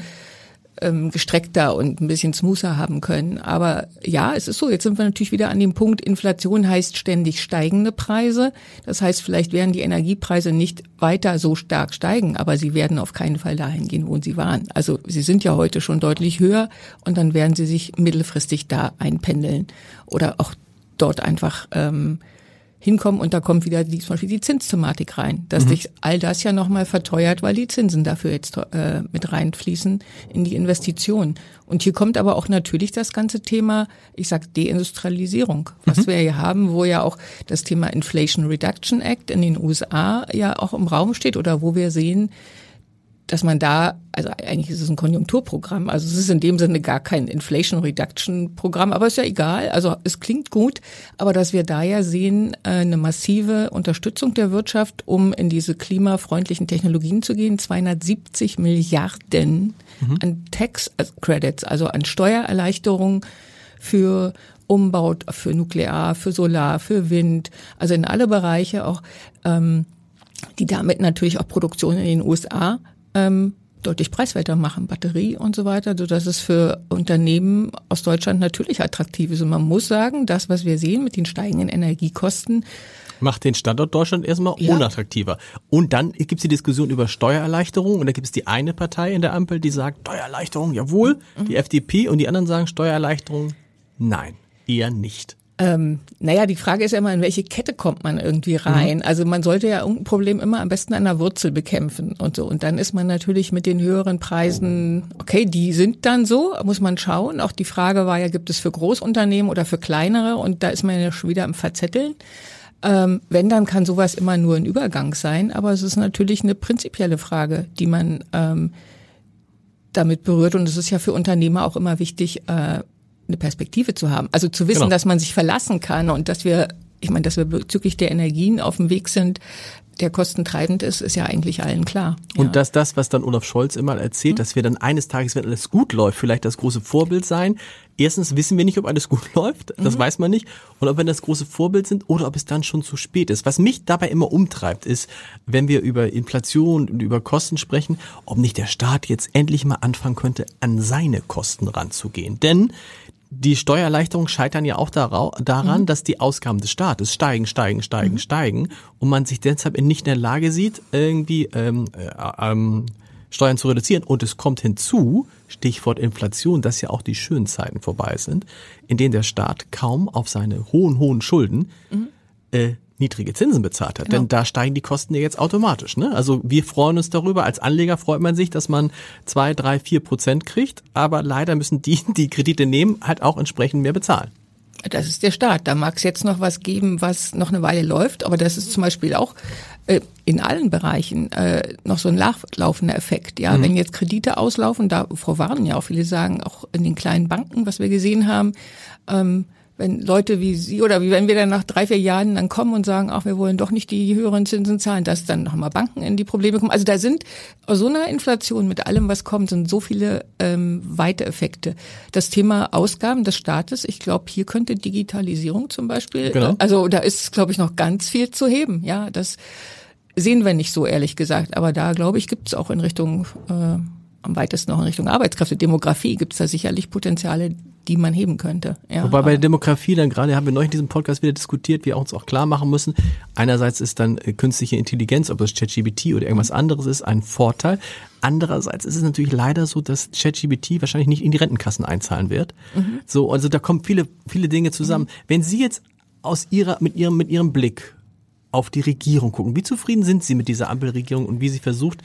ähm, gestreckter und ein bisschen smoother haben können. Aber ja, es ist so, jetzt sind wir natürlich wieder an dem Punkt, Inflation heißt ständig steigende Preise. Das heißt, vielleicht werden die Energiepreise nicht weiter so stark steigen, aber sie werden auf keinen Fall dahin gehen, wo sie waren. Also sie sind ja heute schon deutlich höher und dann werden sie sich mittelfristig da einpendeln oder auch dort einfach ähm, hinkommen und da kommt wieder die, zum Beispiel die Zinsthematik rein, dass mhm. sich all das ja nochmal verteuert, weil die Zinsen dafür jetzt äh, mit reinfließen in die Investition. Und hier kommt aber auch natürlich das ganze Thema, ich sag Deindustrialisierung, was mhm. wir hier haben, wo ja auch das Thema Inflation Reduction Act in den USA ja auch im Raum steht oder wo wir sehen, dass man da, also eigentlich ist es ein Konjunkturprogramm, also es ist in dem Sinne gar kein Inflation Reduction Programm, aber ist ja egal, also es klingt gut, aber dass wir da ja sehen, äh, eine massive Unterstützung der Wirtschaft, um in diese klimafreundlichen Technologien zu gehen, 270 Milliarden mhm. an Tax Credits, also an Steuererleichterungen für Umbau, für Nuklear, für Solar, für Wind, also in alle Bereiche auch, ähm, die damit natürlich auch Produktion in den USA ähm, deutlich preiswerter machen, Batterie und so weiter, so dass es für Unternehmen aus Deutschland natürlich attraktiv ist. Und man muss sagen, das, was wir sehen mit den steigenden Energiekosten, macht den Standort Deutschland erstmal ja. unattraktiver. Und dann gibt es die Diskussion über Steuererleichterung und da gibt es die eine Partei in der Ampel, die sagt Steuererleichterung, jawohl, mhm. die FDP und die anderen sagen Steuererleichterung, nein, eher nicht. Ähm, naja, die Frage ist ja immer, in welche Kette kommt man irgendwie rein? Mhm. Also man sollte ja irgendein Problem immer am besten an der Wurzel bekämpfen und so. Und dann ist man natürlich mit den höheren Preisen, okay, die sind dann so, muss man schauen. Auch die Frage war ja, gibt es für Großunternehmen oder für kleinere? Und da ist man ja schon wieder im Verzetteln. Ähm, wenn, dann kann sowas immer nur ein Übergang sein. Aber es ist natürlich eine prinzipielle Frage, die man ähm, damit berührt. Und es ist ja für Unternehmer auch immer wichtig, äh, eine Perspektive zu haben. Also zu wissen, genau. dass man sich verlassen kann und dass wir, ich meine, dass wir bezüglich der Energien auf dem Weg sind, der kostentreibend ist, ist ja eigentlich allen klar. Und ja. dass das, was dann Olaf Scholz immer erzählt, mhm. dass wir dann eines Tages, wenn alles gut läuft, vielleicht das große Vorbild sein. Erstens wissen wir nicht, ob alles gut läuft, das mhm. weiß man nicht. Und ob wir das große Vorbild sind oder ob es dann schon zu spät ist. Was mich dabei immer umtreibt, ist, wenn wir über Inflation und über Kosten sprechen, ob nicht der Staat jetzt endlich mal anfangen könnte, an seine Kosten ranzugehen. Denn die Steuererleichterungen scheitern ja auch daran, mhm. dass die Ausgaben des Staates steigen, steigen, steigen, mhm. steigen und man sich deshalb nicht in der Lage sieht, irgendwie ähm, äh, ähm, Steuern zu reduzieren. Und es kommt hinzu, Stichwort Inflation, dass ja auch die schönen Zeiten vorbei sind, in denen der Staat kaum auf seine hohen, hohen Schulden mhm. äh, niedrige Zinsen bezahlt hat. Genau. Denn da steigen die Kosten ja jetzt automatisch. Ne? Also wir freuen uns darüber. Als Anleger freut man sich, dass man zwei, drei, vier Prozent kriegt. Aber leider müssen die, die Kredite nehmen, halt auch entsprechend mehr bezahlen. Das ist der Staat. Da mag es jetzt noch was geben, was noch eine Weile läuft, aber das ist zum Beispiel auch äh, in allen Bereichen äh, noch so ein laufender Effekt. Ja, mhm. wenn jetzt Kredite auslaufen, da Frau warnen ja auch viele sagen, auch in den kleinen Banken, was wir gesehen haben, ähm, wenn Leute wie Sie oder wie wenn wir dann nach drei, vier Jahren dann kommen und sagen, ach, wir wollen doch nicht die höheren Zinsen zahlen, dass dann nochmal Banken in die Probleme kommen. Also da sind aus so einer Inflation mit allem, was kommt, sind so viele ähm, weite Effekte. Das Thema Ausgaben des Staates, ich glaube, hier könnte Digitalisierung zum Beispiel, genau. also da ist, glaube ich, noch ganz viel zu heben. Ja, das sehen wir nicht so, ehrlich gesagt. Aber da, glaube ich, gibt es auch in Richtung äh, am weitesten noch in Richtung Arbeitskräfte, Demografie gibt es da sicherlich Potenziale, die man heben könnte. Ja, Wobei bei der Demografie dann gerade, haben wir neulich in diesem Podcast wieder diskutiert, wir uns auch klar machen müssen, einerseits ist dann äh, künstliche Intelligenz, ob das ChatGPT oder irgendwas anderes ist, ein Vorteil. Andererseits ist es natürlich leider so, dass ChatGPT wahrscheinlich nicht in die Rentenkassen einzahlen wird. Mhm. So, also da kommen viele, viele Dinge zusammen. Mhm. Wenn Sie jetzt aus Ihrer, mit Ihrem, mit Ihrem Blick auf die Regierung gucken, wie zufrieden sind Sie mit dieser Ampelregierung und wie sie versucht,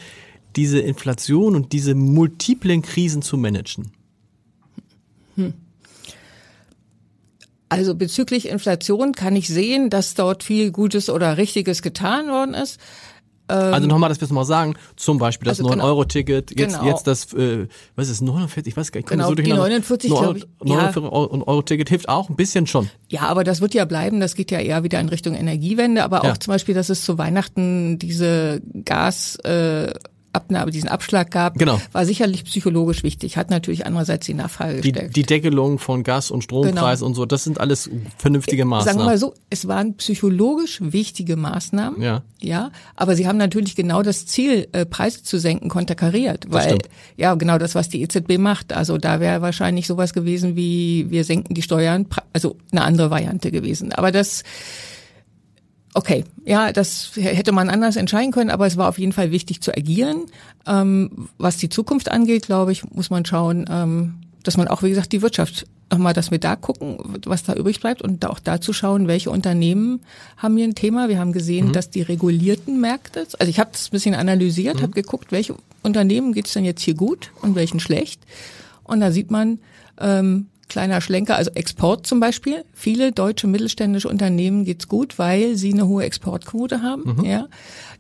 diese Inflation und diese multiplen Krisen zu managen? Hm. Also bezüglich Inflation kann ich sehen, dass dort viel Gutes oder Richtiges getan worden ist. Ähm, also nochmal, dass wir es mal sagen, zum Beispiel das also 9-Euro-Ticket, genau, jetzt, genau. jetzt das, äh, was ist es, 49, ich weiß gar nicht, genau, so die 49, glaube ich. 49 ja. Euro-Ticket hilft auch ein bisschen schon. Ja, aber das wird ja bleiben, das geht ja eher wieder in Richtung Energiewende, aber auch ja. zum Beispiel, dass es zu Weihnachten diese Gas- äh, Abnahme, diesen Abschlag gab, genau. war sicherlich psychologisch wichtig, hat natürlich andererseits die Nachfrage die, Die Deckelung von Gas- und Strompreis genau. und so, das sind alles vernünftige Maßnahmen. Sagen wir mal so, es waren psychologisch wichtige Maßnahmen, ja, ja aber sie haben natürlich genau das Ziel, äh, Preise zu senken, konterkariert, weil, ja, genau das, was die EZB macht. Also da wäre wahrscheinlich sowas gewesen wie, wir senken die Steuern, also eine andere Variante gewesen. Aber das, Okay, ja, das hätte man anders entscheiden können, aber es war auf jeden Fall wichtig zu agieren. Ähm, was die Zukunft angeht, glaube ich, muss man schauen, ähm, dass man auch, wie gesagt, die Wirtschaft nochmal, dass wir da gucken, was da übrig bleibt und auch da zu schauen, welche Unternehmen haben hier ein Thema. Wir haben gesehen, mhm. dass die regulierten Märkte, also ich habe das ein bisschen analysiert, mhm. habe geguckt, welche Unternehmen geht es denn jetzt hier gut und welchen schlecht. Und da sieht man, ähm, Kleiner Schlenker, also Export zum Beispiel. Viele deutsche mittelständische Unternehmen geht's gut, weil sie eine hohe Exportquote haben. Mhm. Ja.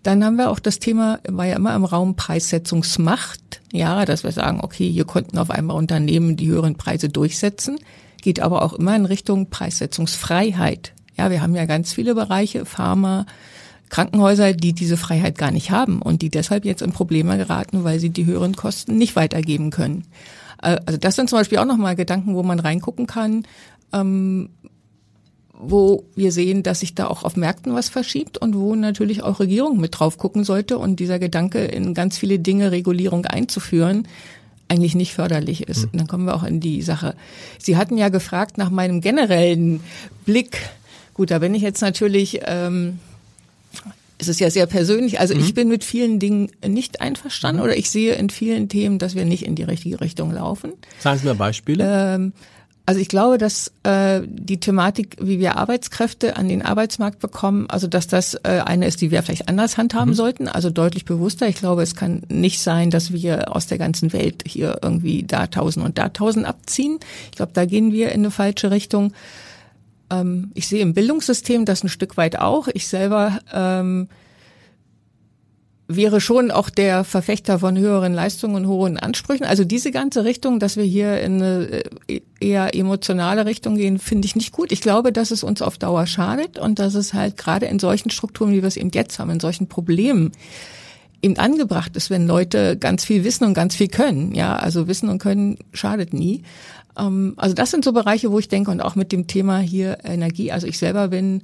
Dann haben wir auch das Thema, war ja immer im Raum Preissetzungsmacht. Ja, dass wir sagen, okay, hier konnten auf einmal Unternehmen die höheren Preise durchsetzen. Geht aber auch immer in Richtung Preissetzungsfreiheit. Ja, wir haben ja ganz viele Bereiche, Pharma, Krankenhäuser, die diese Freiheit gar nicht haben und die deshalb jetzt in Probleme geraten, weil sie die höheren Kosten nicht weitergeben können. Äh, also das sind zum Beispiel auch nochmal Gedanken, wo man reingucken kann, ähm, wo wir sehen, dass sich da auch auf Märkten was verschiebt und wo natürlich auch Regierung mit drauf gucken sollte und dieser Gedanke, in ganz viele Dinge Regulierung einzuführen, eigentlich nicht förderlich ist. Und dann kommen wir auch in die Sache. Sie hatten ja gefragt nach meinem generellen Blick. Gut, da bin ich jetzt natürlich ähm, es ist ja sehr persönlich. Also mhm. ich bin mit vielen Dingen nicht einverstanden oder ich sehe in vielen Themen, dass wir nicht in die richtige Richtung laufen. Sagen Sie mir Beispiele. Ähm, also ich glaube, dass äh, die Thematik, wie wir Arbeitskräfte an den Arbeitsmarkt bekommen, also dass das äh, eine ist, die wir vielleicht anders handhaben mhm. sollten, also deutlich bewusster. Ich glaube, es kann nicht sein, dass wir aus der ganzen Welt hier irgendwie da tausend und da tausend abziehen. Ich glaube, da gehen wir in eine falsche Richtung. Ähm, ich sehe im Bildungssystem das ein Stück weit auch. Ich selber ähm, wäre schon auch der Verfechter von höheren Leistungen und hohen Ansprüchen. Also diese ganze Richtung, dass wir hier in eine äh, eher emotionale Richtung gehen, finde ich nicht gut. Ich glaube, dass es uns auf Dauer schadet und dass es halt gerade in solchen Strukturen, wie wir es eben jetzt haben, in solchen Problemen eben angebracht ist, wenn Leute ganz viel wissen und ganz viel können. Ja, also Wissen und Können schadet nie. Ähm, also das sind so Bereiche, wo ich denke und auch mit dem Thema hier Energie. Also ich selber bin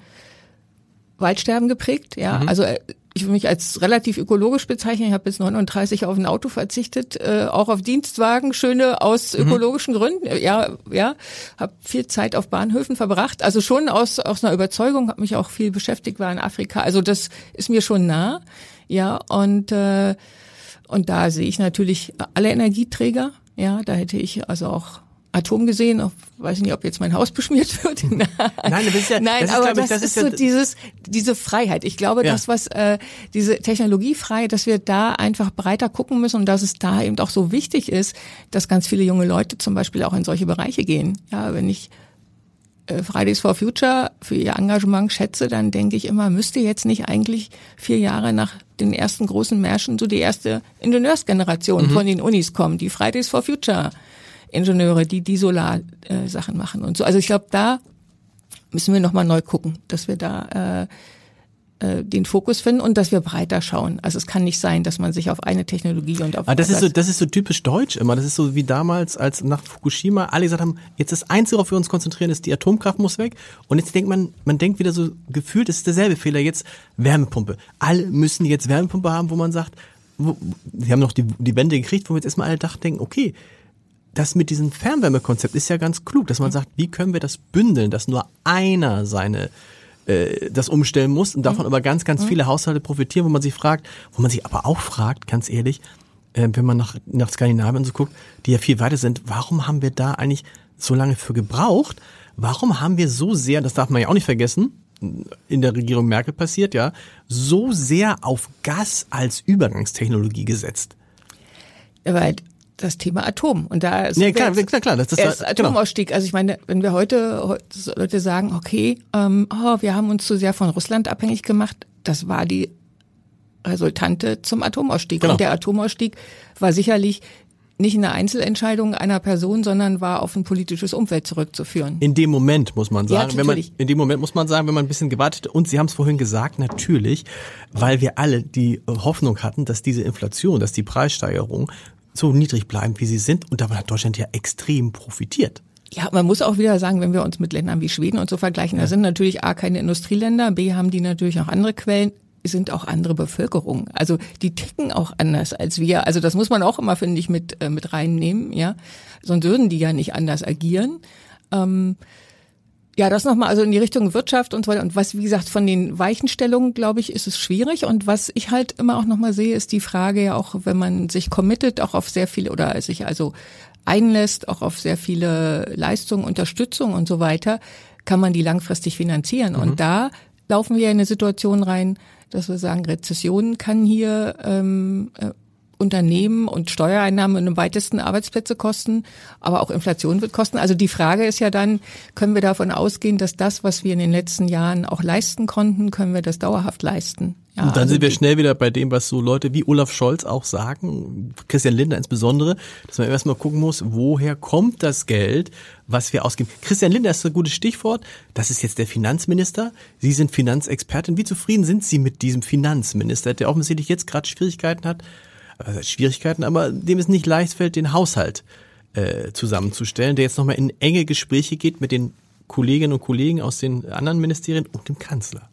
Waldsterben geprägt. Ja, mhm. also äh, ich will mich als relativ ökologisch bezeichnen. Ich habe bis 39 auf ein Auto verzichtet, äh, auch auf Dienstwagen, schöne aus mhm. ökologischen Gründen. Ja, ja, habe viel Zeit auf Bahnhöfen verbracht. Also schon aus aus einer Überzeugung, habe mich auch viel beschäftigt, war in Afrika. Also das ist mir schon nah. Ja, und äh, und da sehe ich natürlich alle Energieträger. Ja, da hätte ich also auch Atom gesehen, auch, weiß nicht, ob jetzt mein Haus beschmiert wird. Nein, das ist ja, Nein, das ist, aber ich, das, das ist, ist ja, so dieses, diese Freiheit. Ich glaube, Ja. das, was äh, diese Technologiefreiheit, dass wir da einfach breiter gucken müssen und dass es da eben auch so wichtig ist, dass ganz viele junge Leute zum Beispiel auch in solche Bereiche gehen. Ja, wenn ich äh, Fridays for Future für ihr Engagement schätze, dann denke ich immer, müsste jetzt nicht eigentlich vier Jahre nach den ersten großen Märschen so die erste Ingenieursgeneration von den Unis kommen, die Fridays for Future Ingenieure, die die Solar-Sachen machen und so. Also ich glaube, da müssen wir nochmal neu gucken, dass wir da äh, äh, den Fokus finden und dass wir breiter schauen. Also es kann nicht sein, dass man sich auf eine Technologie und auf Ah, das ist so, das ist so typisch deutsch immer. Das ist so wie damals, als nach Fukushima alle gesagt haben, jetzt das Einzige, worauf wir uns konzentrieren, ist die Atomkraft muss weg. Und jetzt denkt man, man denkt wieder so gefühlt, es ist derselbe Fehler jetzt Wärmepumpe. Alle müssen jetzt Wärmepumpe haben, wo man sagt, wo, sie haben noch die, die Wende gekriegt, wo wir jetzt erstmal alle dachten, denken, okay, das mit diesem Fernwärmekonzept ist ja ganz klug, dass man sagt, wie können wir das bündeln, dass nur einer seine äh, das umstellen muss und davon aber ganz, ganz viele Haushalte profitieren, wo man sich fragt, wo man sich aber auch fragt, ganz ehrlich, äh, wenn man nach, nach Skandinavien so guckt, die ja viel weiter sind, warum haben wir da eigentlich so lange für gebraucht? Warum haben wir so sehr, das darf man ja auch nicht vergessen, in der Regierung Merkel passiert, ja, so sehr auf Gas als Übergangstechnologie gesetzt? Aber das Thema Atom. Und da ist Nee, klar, klar, klar, das ist- erst genau. Atomausstieg. Also ich meine, wenn wir heute, Leute sagen, okay, ähm, oh, wir haben uns zu sehr von Russland abhängig gemacht, das war die Resultante zum Atomausstieg. Genau. Und der Atomausstieg war sicherlich nicht eine Einzelentscheidung einer Person, sondern war auf ein politisches Umfeld zurückzuführen. In dem Moment muss man Ja, sagen, wenn man in dem Moment muss man sagen, wenn man ein bisschen gewartet und Sie haben es vorhin gesagt, natürlich, weil wir alle die Hoffnung hatten, dass diese Inflation, dass die Preissteigerungen so niedrig bleiben, wie sie sind und davon hat Deutschland ja extrem profitiert. Ja, man muss auch wieder sagen, wenn wir uns mit Ländern wie Schweden und so vergleichen, da sind natürlich A keine Industrieländer, B haben die natürlich auch andere Quellen, sind auch andere Bevölkerungen. Also die ticken auch anders als wir. Also das muss man auch immer, finde ich, mit, äh, mit reinnehmen, ja. Sonst würden die ja nicht anders agieren. Ähm, ja, das nochmal, also in die Richtung Wirtschaft und so weiter. Und was, wie gesagt, von den Weichenstellungen, glaube ich, ist es schwierig. Und was ich halt immer auch nochmal sehe, ist die Frage ja auch, wenn man sich committet, auch auf sehr viele oder sich also einlässt, auch auf sehr viele Leistungen, Unterstützung und so weiter, kann man die langfristig finanzieren. Und da laufen wir in eine Situation rein, dass wir sagen, Rezession kann hier ähm, äh, Unternehmen und Steuereinnahmen im weitesten Arbeitsplätze kosten, aber auch Inflation wird kosten. Also die Frage ist ja dann, können wir davon ausgehen, dass das, was wir in den letzten Jahren auch leisten konnten, können wir das dauerhaft leisten? Ja, Und dann also sind wir schnell wieder bei dem, was so Leute wie Olaf Scholz auch sagen, Christian Lindner insbesondere, dass man erstmal gucken muss, woher kommt das Geld, was wir ausgeben. Christian Lindner ist ein gutes Stichwort. Das ist jetzt der Finanzminister. Sie sind Finanzexpertin. Wie zufrieden sind Sie mit diesem Finanzminister, der offensichtlich jetzt gerade Schwierigkeiten hat? Äh, Schwierigkeiten, aber dem es nicht leicht fällt, den Haushalt äh, zusammenzustellen, der jetzt nochmal in enge Gespräche geht mit den Kolleginnen und Kollegen aus den anderen Ministerien und dem Kanzler.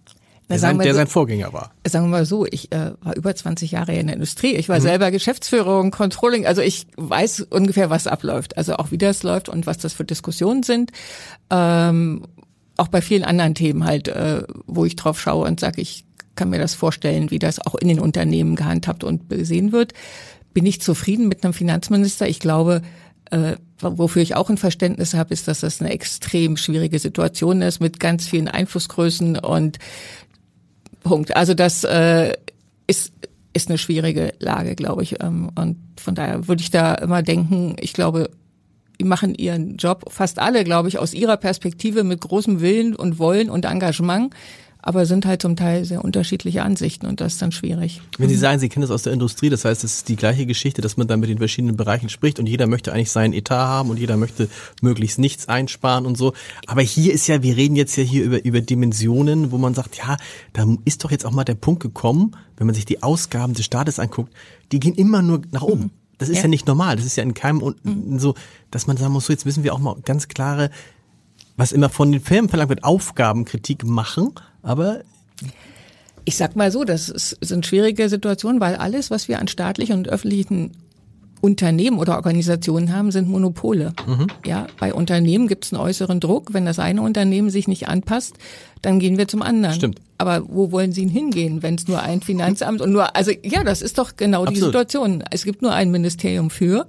Na, Der, sein, der so- sein Vorgänger war. Sagen wir mal so, ich äh, war über 20 Jahre in der Industrie. Ich war selber Geschäftsführung, Controlling. Also ich weiß ungefähr, was abläuft. Also auch wie das läuft und was das für Diskussionen sind. Ähm, auch bei vielen anderen Themen halt, äh, wo ich drauf schaue und sage, ich kann mir das vorstellen, wie das auch in den Unternehmen gehandhabt und gesehen wird. Bin ich zufrieden mit einem Finanzminister? Ich glaube, äh, wofür ich auch ein Verständnis habe, ist, dass das eine extrem schwierige Situation ist mit ganz vielen Einflussgrößen und Punkt. Also das äh, ist ist eine schwierige Lage, glaube ich. Ähm, und von daher würde ich da immer denken, ich glaube, die machen ihren Job, fast alle, glaube ich, aus ihrer Perspektive mit großem Willen und Wollen und Engagement, aber sind halt zum Teil sehr unterschiedliche Ansichten und das ist dann schwierig. Wenn Sie sagen, Sie kennen das aus der Industrie, das heißt, es ist die gleiche Geschichte, dass man dann mit den verschiedenen Bereichen spricht und jeder möchte eigentlich seinen Etat haben und jeder möchte möglichst nichts einsparen und so. Aber hier ist ja, wir reden jetzt ja hier über, über Dimensionen, wo man sagt, ja, da ist doch jetzt auch mal der Punkt gekommen, wenn man sich die Ausgaben des Staates anguckt, die gehen immer nur nach oben. Das ist ja, Ja. nicht normal. Das ist ja in keinem und so, dass man sagen muss, so jetzt müssen wir auch mal ganz klare, was immer von den Firmen verlangt wird, Aufgabenkritik machen, aber Ich sag mal so, das ist, sind schwierige Situationen, weil alles, was wir an staatlichen und öffentlichen Unternehmen oder Organisationen haben, sind Monopole. Ja, bei Unternehmen gibt es einen äußeren Druck. Wenn das eine Unternehmen sich nicht anpasst, dann gehen wir zum anderen. Stimmt. Aber wo wollen Sie hingehen, wenn es nur ein Finanzamt und nur, also ja, das ist doch genau die Absolut. Situation. Es gibt nur ein Ministerium für.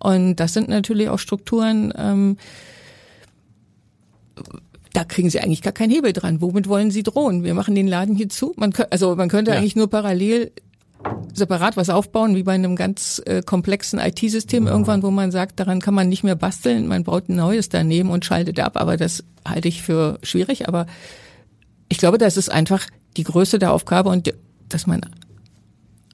Und das sind natürlich auch Strukturen, ähm, da kriegen sie eigentlich gar keinen Hebel dran. Womit wollen sie drohen? Wir machen den Laden hier zu. Man, also man könnte ja. eigentlich nur parallel separat was aufbauen, wie bei einem ganz äh, komplexen IT-System irgendwann, wo man sagt, daran kann man nicht mehr basteln, man baut ein neues daneben und schaltet ab. Aber das halte ich für schwierig. Aber ich glaube, das ist einfach die Größe der Aufgabe und dass man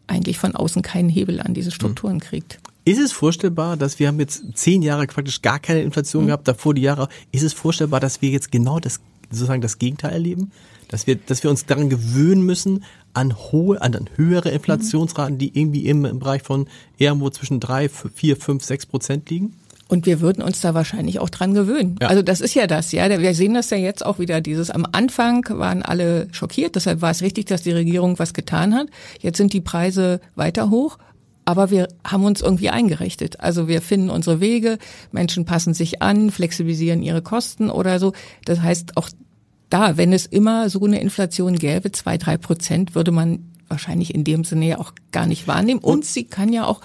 eigentlich von außen keinen Hebel an diese Strukturen hm. kriegt. Ist es vorstellbar, dass wir haben jetzt zehn Jahre praktisch gar keine Inflation mhm. gehabt, davor die Jahre, ist es vorstellbar, dass wir jetzt genau das, sozusagen das Gegenteil erleben? Dass wir, dass wir uns daran gewöhnen müssen, an hohe, an höhere Inflationsraten, die irgendwie im, im Bereich von irgendwo zwischen drei, vier, fünf, sechs Prozent liegen? Und wir würden uns da wahrscheinlich auch dran gewöhnen. Ja. Also das ist ja das, ja. Wir sehen das ja jetzt auch wieder. Dieses am Anfang waren alle schockiert, deshalb war es richtig, dass die Regierung was getan hat. Jetzt sind die Preise weiter hoch. Aber wir haben uns irgendwie eingerichtet. Also wir finden unsere Wege, Menschen passen sich an, flexibilisieren ihre Kosten oder so. Das heißt, auch da, wenn es immer so eine Inflation gäbe, zwei, drei Prozent, würde man wahrscheinlich in dem Sinne ja auch gar nicht wahrnehmen. Und sie kann ja auch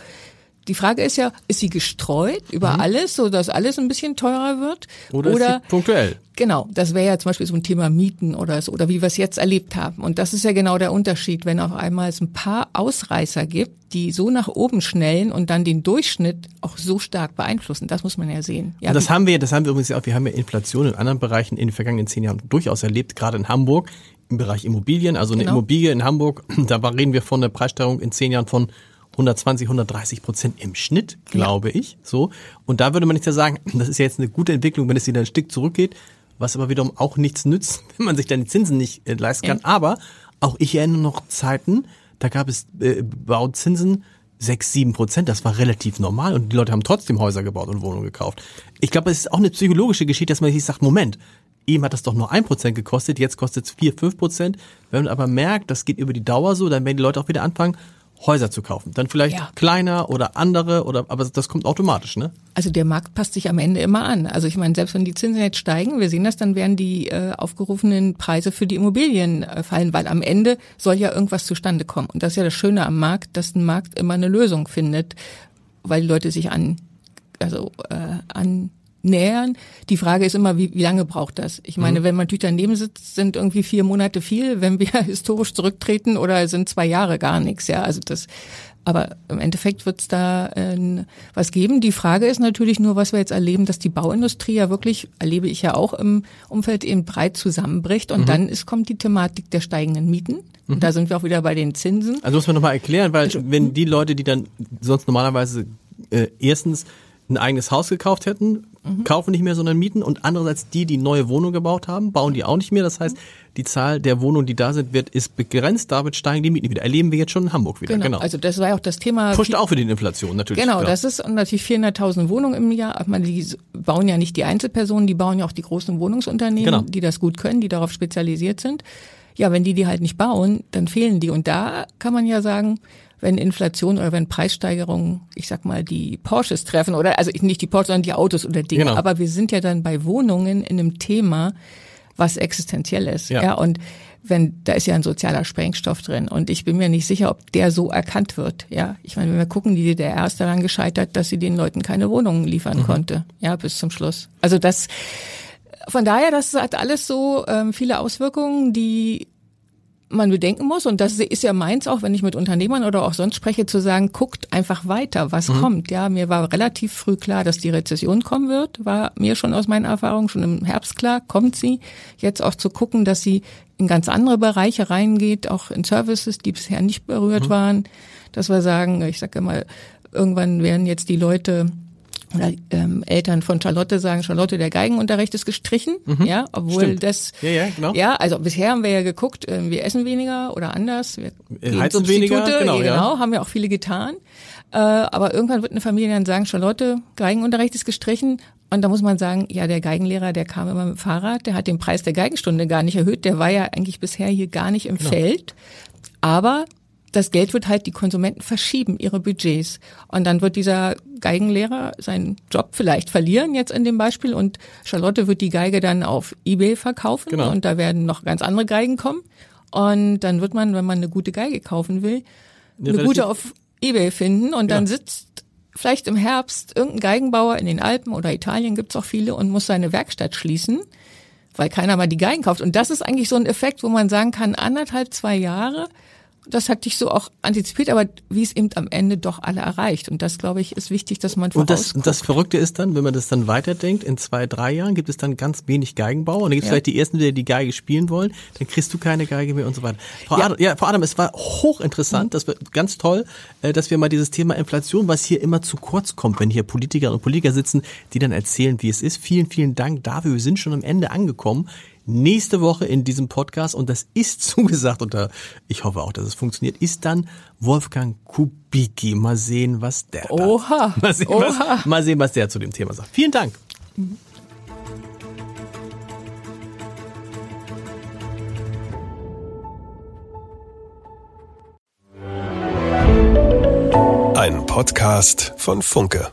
die Frage ist ja, ist sie gestreut über mhm. alles, so dass alles ein bisschen teurer wird? Oder, oder punktuell? Genau, das wäre ja zum Beispiel so ein Thema Mieten oder so, oder wie wir es jetzt erlebt haben. Und das ist ja genau der Unterschied, wenn auf einmal es ein paar Ausreißer gibt, die so nach oben schnellen und dann den Durchschnitt auch so stark beeinflussen. Das muss man ja sehen. Ja, und das haben wir, das haben wir übrigens auch, wir haben ja Inflation in anderen Bereichen in den vergangenen zehn Jahren durchaus erlebt, gerade in Hamburg im Bereich Immobilien. Also eine genau. Immobilie in Hamburg, da reden wir von der Preissteigerung in zehn Jahren von 120, 130 Prozent im Schnitt, glaube ja. ich. So. Und da würde man nicht sagen, das ist ja jetzt eine gute Entwicklung, wenn es wieder ein Stück zurückgeht, was aber wiederum auch nichts nützt, wenn man sich dann die Zinsen nicht äh, leisten kann. Ja. Aber auch ich erinnere noch Zeiten, da gab es äh, Bauzinsen sechs, sieben Prozent, das war relativ normal und die Leute haben trotzdem Häuser gebaut und Wohnungen gekauft. Ich glaube, es ist auch eine psychologische Geschichte, dass man sich sagt, Moment, eben hat das doch nur ein Prozent gekostet, jetzt kostet es vier, fünf Prozent. Wenn man aber merkt, das geht über die Dauer so, dann werden die Leute auch wieder anfangen, Häuser zu kaufen. Dann vielleicht ja. kleiner oder andere oder aber das kommt automatisch, ne? Also der Markt passt sich am Ende immer an. Also ich meine, selbst wenn die Zinsen jetzt steigen, wir sehen das, dann werden die äh, aufgerufenen Preise für die Immobilien äh, fallen, weil am Ende soll ja irgendwas zustande kommen. Und das ist ja das Schöne am Markt, dass ein Markt immer eine Lösung findet, weil die Leute sich an also äh, an nähern. Die Frage ist immer, wie, wie lange braucht das? Ich meine, mhm. wenn man natürlich daneben sitzt, sind irgendwie vier Monate viel. Wenn wir historisch zurücktreten oder sind zwei Jahre gar nichts. Ja, also das. Aber im Endeffekt wird es da äh, was geben. Die Frage ist natürlich nur, was wir jetzt erleben, dass die Bauindustrie ja wirklich, erlebe ich ja auch im Umfeld eben breit zusammenbricht. Und mhm. dann ist, kommt die Thematik der steigenden Mieten. Und mhm. da sind wir auch wieder bei den Zinsen. Also muss man nochmal erklären, weil wenn die Leute, die dann sonst normalerweise äh, erstens ein eigenes Haus gekauft hätten, mhm. kaufen nicht mehr, sondern mieten. Und andererseits die, die neue Wohnungen gebaut haben, bauen die auch nicht mehr. Das heißt, die Zahl der Wohnungen, die da sind, wird, ist begrenzt. Damit steigen die Mieten wieder. Erleben wir jetzt schon in Hamburg wieder. Genau. genau. Also das war ja auch das Thema. Pusht auch für die Inflation natürlich. Genau. Klar. Das ist natürlich 400.000 Wohnungen im Jahr. Meine, die bauen ja nicht die Einzelpersonen, die bauen ja auch die großen Wohnungsunternehmen, genau. die das gut können, die darauf spezialisiert sind. Ja, wenn die die halt nicht bauen, dann fehlen die. Und da kann man ja sagen, wenn Inflation oder wenn Preissteigerungen, ich sag mal, die Porsches treffen oder also nicht die Porsche, sondern die Autos oder Dinge. Genau. Aber wir sind ja dann bei Wohnungen in einem Thema, was existenziell ist. Ja. ja. Und wenn, da ist ja ein sozialer Sprengstoff drin. Und ich bin mir nicht sicher, ob der so erkannt wird. Ja, ich meine, wenn wir gucken, die DDR ist daran gescheitert, dass sie den Leuten keine Wohnungen liefern mhm. konnte. Ja, bis zum Schluss. Also das, von daher, das hat alles so ähm, viele Auswirkungen, die man bedenken muss, und das ist ja meins auch, wenn ich mit Unternehmern oder auch sonst spreche, zu sagen, guckt einfach weiter, was mhm. kommt. Ja, mir war relativ früh klar, dass die Rezession kommen wird, war mir schon aus meinen Erfahrungen schon im Herbst klar, kommt sie. Jetzt auch zu gucken, dass sie in ganz andere Bereiche reingeht, auch in Services, die bisher nicht berührt mhm. waren, dass wir sagen, ich sage mal, irgendwann werden jetzt die Leute oder ähm, Eltern von Charlotte sagen, Charlotte, der Geigenunterricht ist gestrichen, mhm. ja, obwohl Stimmt. das, ja, ja, genau. ja, also bisher haben wir ja geguckt, äh, wir essen weniger oder anders, wir äh, Heizen weniger, genau, ja, genau, haben ja auch viele getan, äh, aber irgendwann wird eine Familie dann sagen, Charlotte, Geigenunterricht ist gestrichen und da muss man sagen, ja, der Geigenlehrer, der kam immer mit dem Fahrrad, der hat den Preis der Geigenstunde gar nicht erhöht, der war ja eigentlich bisher hier gar nicht im genau. Feld, aber das Geld wird halt, die Konsumenten verschieben ihre Budgets. Und dann wird dieser Geigenlehrer seinen Job vielleicht verlieren jetzt in dem Beispiel und Charlotte wird die Geige dann auf Ebay verkaufen genau. und da werden noch ganz andere Geigen kommen. Und dann wird man, wenn man eine gute Geige kaufen will, eine, eine gute auf Ebay finden und dann ja. sitzt vielleicht im Herbst irgendein Geigenbauer in den Alpen oder Italien gibt's auch viele und muss seine Werkstatt schließen, weil keiner mal die Geigen kauft. Und das ist eigentlich so ein Effekt, wo man sagen kann, anderthalb, zwei Jahre das hatte ich so auch antizipiert, aber wie es eben am Ende doch alle erreicht. Und das, glaube ich, ist wichtig, dass man Und das, das Verrückte ist dann, wenn man das dann weiterdenkt, in zwei, drei Jahren gibt es dann ganz wenig Geigenbauer und dann gibt es ja. vielleicht die ersten, die die Geige spielen wollen, dann kriegst du keine Geige mehr und so weiter. Frau, ja. Adam, ja, Frau Adam, es war hochinteressant, das war ganz toll, äh, dass wir mal dieses Thema Inflation, was hier immer zu kurz kommt, wenn hier Politikerinnen und Politiker sitzen, die dann erzählen, wie es ist. Vielen, vielen Dank dafür. Wir sind schon am Ende angekommen nächste Woche in diesem Podcast, und das ist zugesagt, und da, ich hoffe auch, dass es funktioniert, ist dann Wolfgang Kubicki. Mal sehen, was der Oha. Mal sehen, Oha. Was, mal sehen, was der zu dem Thema sagt. Vielen Dank. Ein Podcast von Funke.